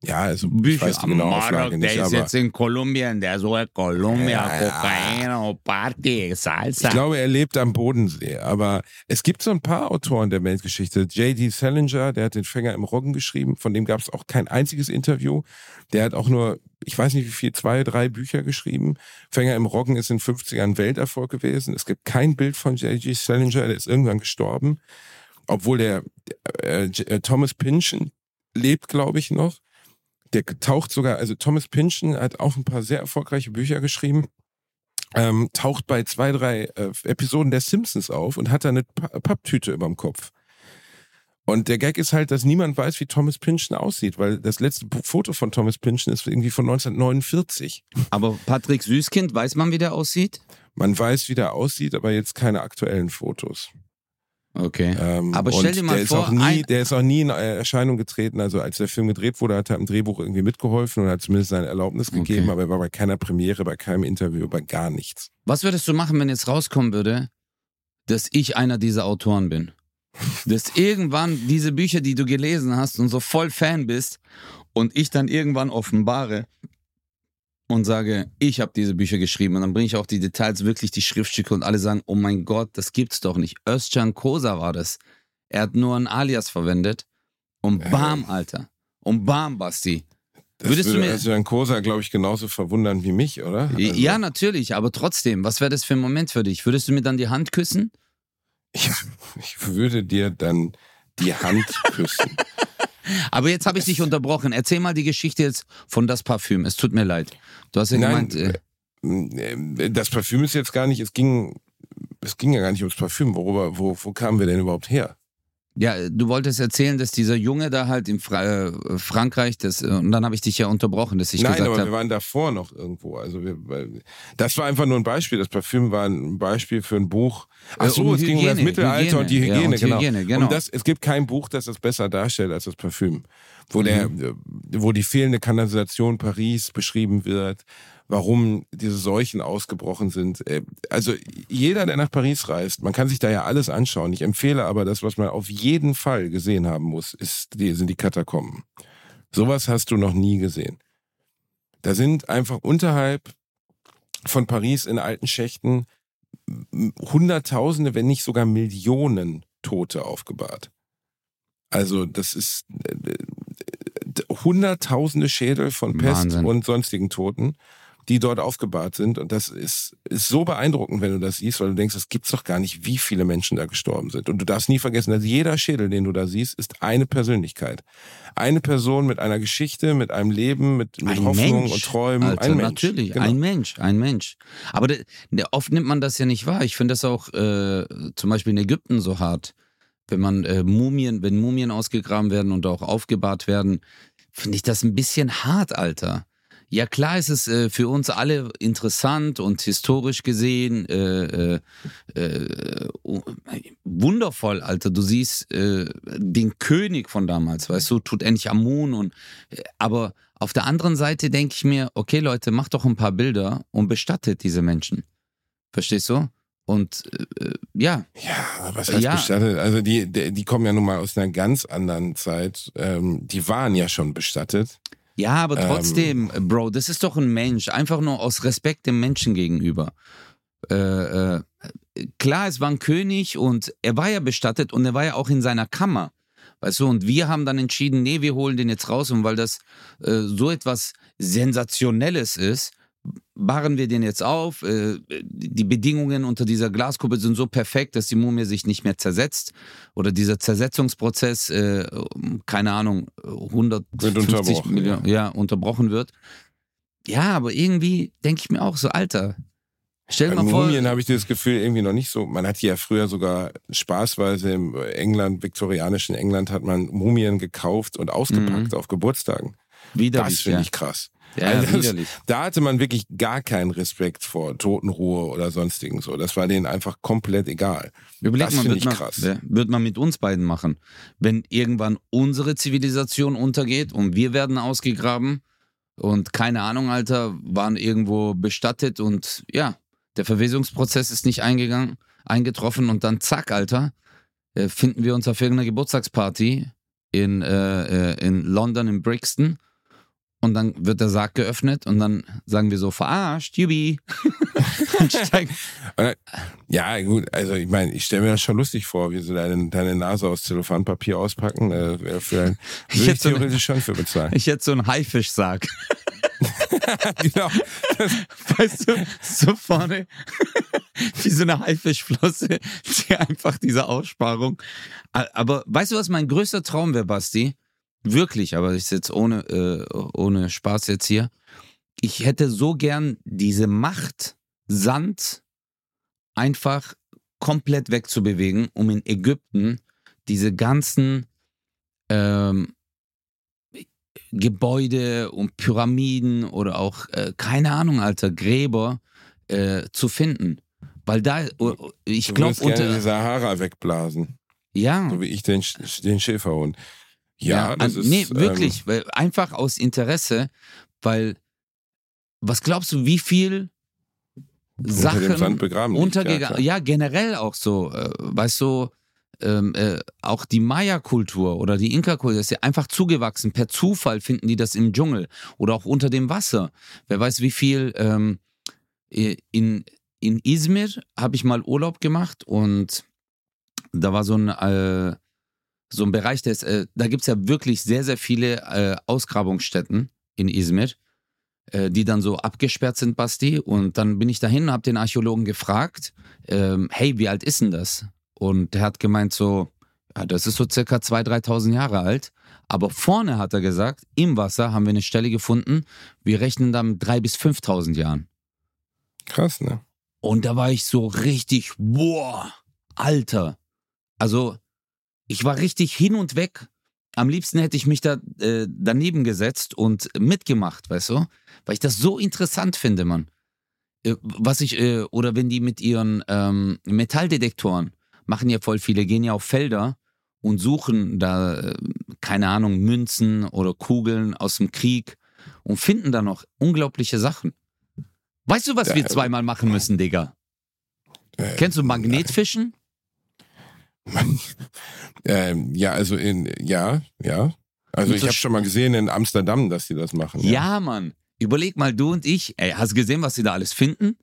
Ja, also Bücher. ich weiß die genaue Auflage nicht, der ist jetzt in Kolumbien, der so Kolumbia, ja, Kokain, Party, Salsa. Ich glaube, er lebt am Bodensee, aber es gibt so ein paar Autoren der Weltgeschichte. J.D. Salinger, der hat den Fänger im Roggen geschrieben, von dem gab es auch kein einziges Interview. Der hat auch nur, ich weiß nicht wie viel, zwei, drei Bücher geschrieben. Fänger im Roggen ist in 50ern Welterfolg gewesen. Es gibt kein Bild von J.D. Salinger, der ist irgendwann gestorben. Obwohl der äh, äh, Thomas Pynchon lebt, glaube ich, noch der taucht sogar, also Thomas Pynchon hat auch ein paar sehr erfolgreiche Bücher geschrieben. Ähm, taucht bei zwei, drei äh, Episoden der Simpsons auf und hat da eine Papptüte überm Kopf. Und der Gag ist halt, dass niemand weiß, wie Thomas Pynchon aussieht, weil das letzte Foto von Thomas Pynchon ist irgendwie von 1949. Aber Patrick Süßkind, weiß man, wie der aussieht? Man weiß, wie der aussieht, aber jetzt keine aktuellen Fotos. Okay. Ähm, aber stell dir mal der vor, ist auch nie, der ist auch nie in Erscheinung getreten. Also als der Film gedreht wurde, hat er im Drehbuch irgendwie mitgeholfen und hat zumindest seine Erlaubnis gegeben, okay. aber er war bei keiner Premiere, bei keinem Interview, bei gar nichts. Was würdest du machen, wenn jetzt rauskommen würde, dass ich einer dieser Autoren bin? dass irgendwann diese Bücher, die du gelesen hast und so voll Fan bist und ich dann irgendwann offenbare, und sage, ich habe diese Bücher geschrieben und dann bringe ich auch die Details, wirklich die Schriftstücke und alle sagen, oh mein Gott, das gibt's doch nicht. Özcan Kosa war das. Er hat nur ein Alias verwendet und bam, Alter. Und bam, Basti. Das Würdest würde du mir Özcan Kosa, glaube ich, genauso verwundern wie mich, oder? Also ja, natürlich, aber trotzdem, was wäre das für ein Moment für dich? Würdest du mir dann die Hand küssen? Ich, ich würde dir dann die Hand küssen. Aber jetzt habe ich dich unterbrochen. Erzähl mal die Geschichte jetzt von das Parfüm. Es tut mir leid. Du hast ja Nein, gemeint. Äh, äh, das Parfüm ist jetzt gar nicht, es ging, es ging ja gar nicht ums Parfüm. Worüber, wo, wo kamen wir denn überhaupt her? Ja, du wolltest erzählen, dass dieser Junge da halt in Fra äh, Frankreich, das, äh, und dann habe ich dich ja unterbrochen, dass ich Nein, gesagt habe. Nein, aber wir waren davor noch irgendwo. Also wir, das war einfach nur ein Beispiel. Das Parfüm war ein Beispiel für ein Buch. Ach so, um es Hygiene, ging um das Mittelalter Hygiene. und die Hygiene, ja, und genau. Hygiene, genau. Und das, es gibt kein Buch, das das besser darstellt als das Parfüm. Wo, mhm. der, wo die fehlende Kanalisation Paris beschrieben wird, warum diese Seuchen ausgebrochen sind. Äh, also jeder, der nach Paris reist, man kann sich da ja alles anschauen. Ich empfehle aber das, was man auf jeden Fall gesehen haben muss, ist, die, sind die Katakomben. Sowas hast du noch nie gesehen. Da sind einfach unterhalb von Paris in alten Schächten Hunderttausende, wenn nicht sogar Millionen Tote aufgebahrt. Also das ist äh, äh, Hunderttausende Schädel von Pest Wahnsinn. und sonstigen Toten die dort aufgebahrt sind. Und das ist, ist so beeindruckend, wenn du das siehst, weil du denkst, das gibt's doch gar nicht, wie viele Menschen da gestorben sind. Und du darfst nie vergessen, dass jeder Schädel, den du da siehst, ist eine Persönlichkeit. Eine Person mit einer Geschichte, mit einem Leben, mit, mit Hoffnung Mensch, und Träumen. Alter, ein Mensch. Natürlich, genau. ein Mensch, ein Mensch. Aber de, de, oft nimmt man das ja nicht wahr. Ich finde das auch äh, zum Beispiel in Ägypten so hart wenn man äh, Mumien, wenn Mumien ausgegraben werden und auch aufgebahrt werden, finde ich das ein bisschen hart, Alter. Ja, klar ist es äh, für uns alle interessant und historisch gesehen äh, äh, äh, wundervoll, Alter. Du siehst äh, den König von damals, weißt du, tut endlich Amun und äh, aber auf der anderen Seite denke ich mir, okay, Leute, macht doch ein paar Bilder und bestattet diese Menschen. Verstehst du? Und äh, ja. Ja, was heißt ja. bestattet? Also die, die, die kommen ja nun mal aus einer ganz anderen Zeit. Ähm, die waren ja schon bestattet. Ja, aber trotzdem, ähm, Bro, das ist doch ein Mensch. Einfach nur aus Respekt dem Menschen gegenüber. Äh, äh, klar, es war ein König und er war ja bestattet und er war ja auch in seiner Kammer. Weißt du, und wir haben dann entschieden, nee, wir holen den jetzt raus und weil das äh, so etwas Sensationelles ist, bahren wir den jetzt auf. Äh, die Bedingungen unter dieser Glaskuppel sind so perfekt, dass die Mumie sich nicht mehr zersetzt. Oder dieser Zersetzungsprozess, äh, keine Ahnung, 150 Millionen, ja. ja, unterbrochen wird. Ja, aber irgendwie denke ich mir auch so, Alter, Stell dir mal vor. Mumien habe ich das Gefühl irgendwie noch nicht so. Man hat ja früher sogar spaßweise im England, viktorianischen England, hat man Mumien gekauft und ausgepackt mhm. auf Geburtstagen. Widerlich, das finde ja. ich krass. Ja, also das, da hatte man wirklich gar keinen Respekt vor Totenruhe oder sonstigen so. Das war denen einfach komplett egal. Überleg das finde ich man, krass. Wird man mit uns beiden machen. Wenn irgendwann unsere Zivilisation untergeht und wir werden ausgegraben und keine Ahnung, Alter, waren irgendwo bestattet und ja, der Verwesungsprozess ist nicht eingegangen, eingetroffen und dann zack, Alter, äh, finden wir uns auf irgendeiner Geburtstagsparty in, äh, äh in London, in Brixton und dann wird der Sarg geöffnet und dann sagen wir so, verarscht, Jubi. ja, gut, also ich meine, ich stelle mir das schon lustig vor, wie sie deine, deine Nase aus Zellophanpapier auspacken. Äh, für ein, ich hätte theoretisch so schon für bezahlen. Ich hätte so einen Haifischsarg. genau. weißt du, so vorne wie so eine Haifischflosse, die einfach diese Aussparung. Aber weißt du, was mein größter Traum wäre, Basti? Wirklich, aber ich jetzt ohne, äh, ohne Spaß jetzt hier. Ich hätte so gern diese Macht, Sand einfach komplett wegzubewegen, um in Ägypten diese ganzen ähm, Gebäude und Pyramiden oder auch, äh, keine Ahnung, Alter, Gräber äh, zu finden. Weil da, oh, ich glaube, unter. die Sahara wegblasen. Ja. So wie ich den, den Schäferhund. Ja, ja das an, ist. Nee, wirklich, ähm, einfach aus Interesse, weil was glaubst du, wie viel Sachen unter dem Sand begraben untergegangen? Ja, ja, generell auch so, äh, weißt du, ähm, äh, auch die Maya-Kultur oder die Inka-Kultur ist ja einfach zugewachsen. Per Zufall finden die das im Dschungel oder auch unter dem Wasser. Wer weiß, wie viel ähm, in, in Izmir habe ich mal Urlaub gemacht und da war so ein äh, so ein Bereich, des, äh, da gibt es ja wirklich sehr, sehr viele äh, Ausgrabungsstätten in Izmir, äh, die dann so abgesperrt sind, Basti. Und dann bin ich dahin und habe den Archäologen gefragt, ähm, hey, wie alt ist denn das? Und der hat gemeint so, ja, das ist so circa 2.000, 3.000 Jahre alt. Aber vorne hat er gesagt, im Wasser haben wir eine Stelle gefunden, wir rechnen da mit 3.000 bis 5.000 Jahren. Krass, ne? Und da war ich so richtig, boah, Alter. Also ich war richtig hin und weg. Am liebsten hätte ich mich da äh, daneben gesetzt und mitgemacht, weißt du? Weil ich das so interessant finde, Mann. Äh, was ich, äh, oder wenn die mit ihren ähm, Metalldetektoren machen ja voll viele, gehen ja auf Felder und suchen da, äh, keine Ahnung, Münzen oder Kugeln aus dem Krieg und finden da noch unglaubliche Sachen. Weißt du, was ja, wir zweimal machen müssen, Digga? Äh, Kennst du Magnetfischen? ähm, ja, also in, ja, ja. Also ich habe schon mal gesehen in Amsterdam, dass sie das machen. Ja. ja, Mann. Überleg mal, du und ich, ey, hast du gesehen, was sie da alles finden?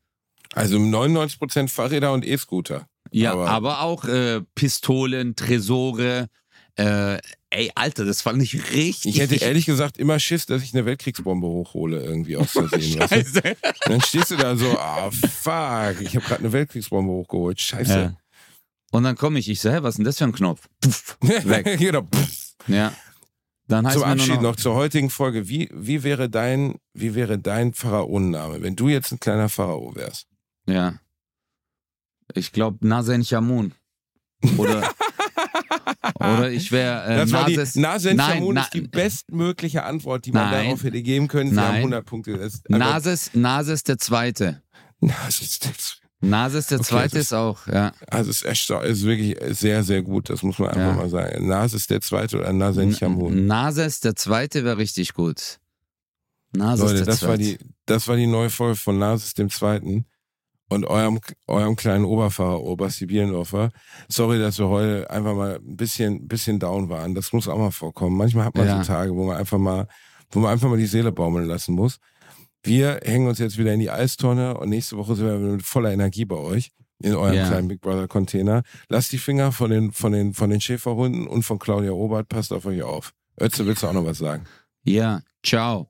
Also 99% Fahrräder und E-Scooter. Ja, aber, aber auch äh, Pistolen, Tresore. Äh, ey, Alter, das fand ich richtig. Ich hätte ehrlich gesagt immer Schiss, dass ich eine Weltkriegsbombe hochhole, irgendwie aus Versehen. Scheiße. Weißt du? Dann stehst du da so, ah, fuck, ich habe gerade eine Weltkriegsbombe hochgeholt. Scheiße. Ja. Und dann komme ich, ich so, hä, was ist denn das für ein Knopf? Puff, weg. genau. Puff. Ja. Dann heißt Zum Abschied noch, noch, zur heutigen Folge. Wie, wie wäre dein, wie wäre dein Pharaonenname, wenn du jetzt ein kleiner Pharao wärst? Ja. Ich glaube Nasen Shamun. Oder, Oder ich wäre äh, Das war die Nases. Nase in Nein, na- ist die bestmögliche Antwort, die man Nein. darauf hätte geben können. Sie haben Nein. 100 Punkte. Das, aber Nases, Nases der Zweite. Nase ist, der Okay, Zweite ist auch, ja. also es ist, ist wirklich sehr, sehr gut. Das muss man einfach Ja. mal sagen. Nase ist der zweite oder Nase in Chamun. Nases der Zweite wäre richtig gut. Nases Leute, der das Zweite. war, die, das war die neue Folge von Nasis dem Zweiten und eurem, eurem kleinen Oberfahrer Obersti Bielendorfer. Sorry, dass wir heute einfach mal ein bisschen, bisschen down waren. Das muss auch mal vorkommen. Manchmal hat man Ja. so Tage, wo man einfach mal, wo man einfach mal die Seele baumeln lassen muss. Wir hängen uns jetzt wieder in die Eistonne und nächste Woche sind wir mit voller Energie bei euch in eurem Ja. kleinen Big Brother Container. Lasst die Finger von den, von den, von den Schäferhunden und von Claudia Robert. Passt auf euch auf. Ötze, willst du auch noch was sagen? Ja, ciao.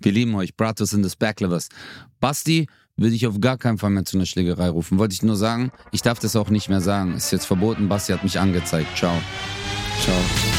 Wir lieben euch. Bratos in the Backlevers. Basti würde ich auf gar keinen Fall mehr zu einer Schlägerei rufen. Wollte ich nur sagen, ich darf das auch nicht mehr sagen. Ist jetzt verboten. Basti hat mich angezeigt. Ciao. Ciao.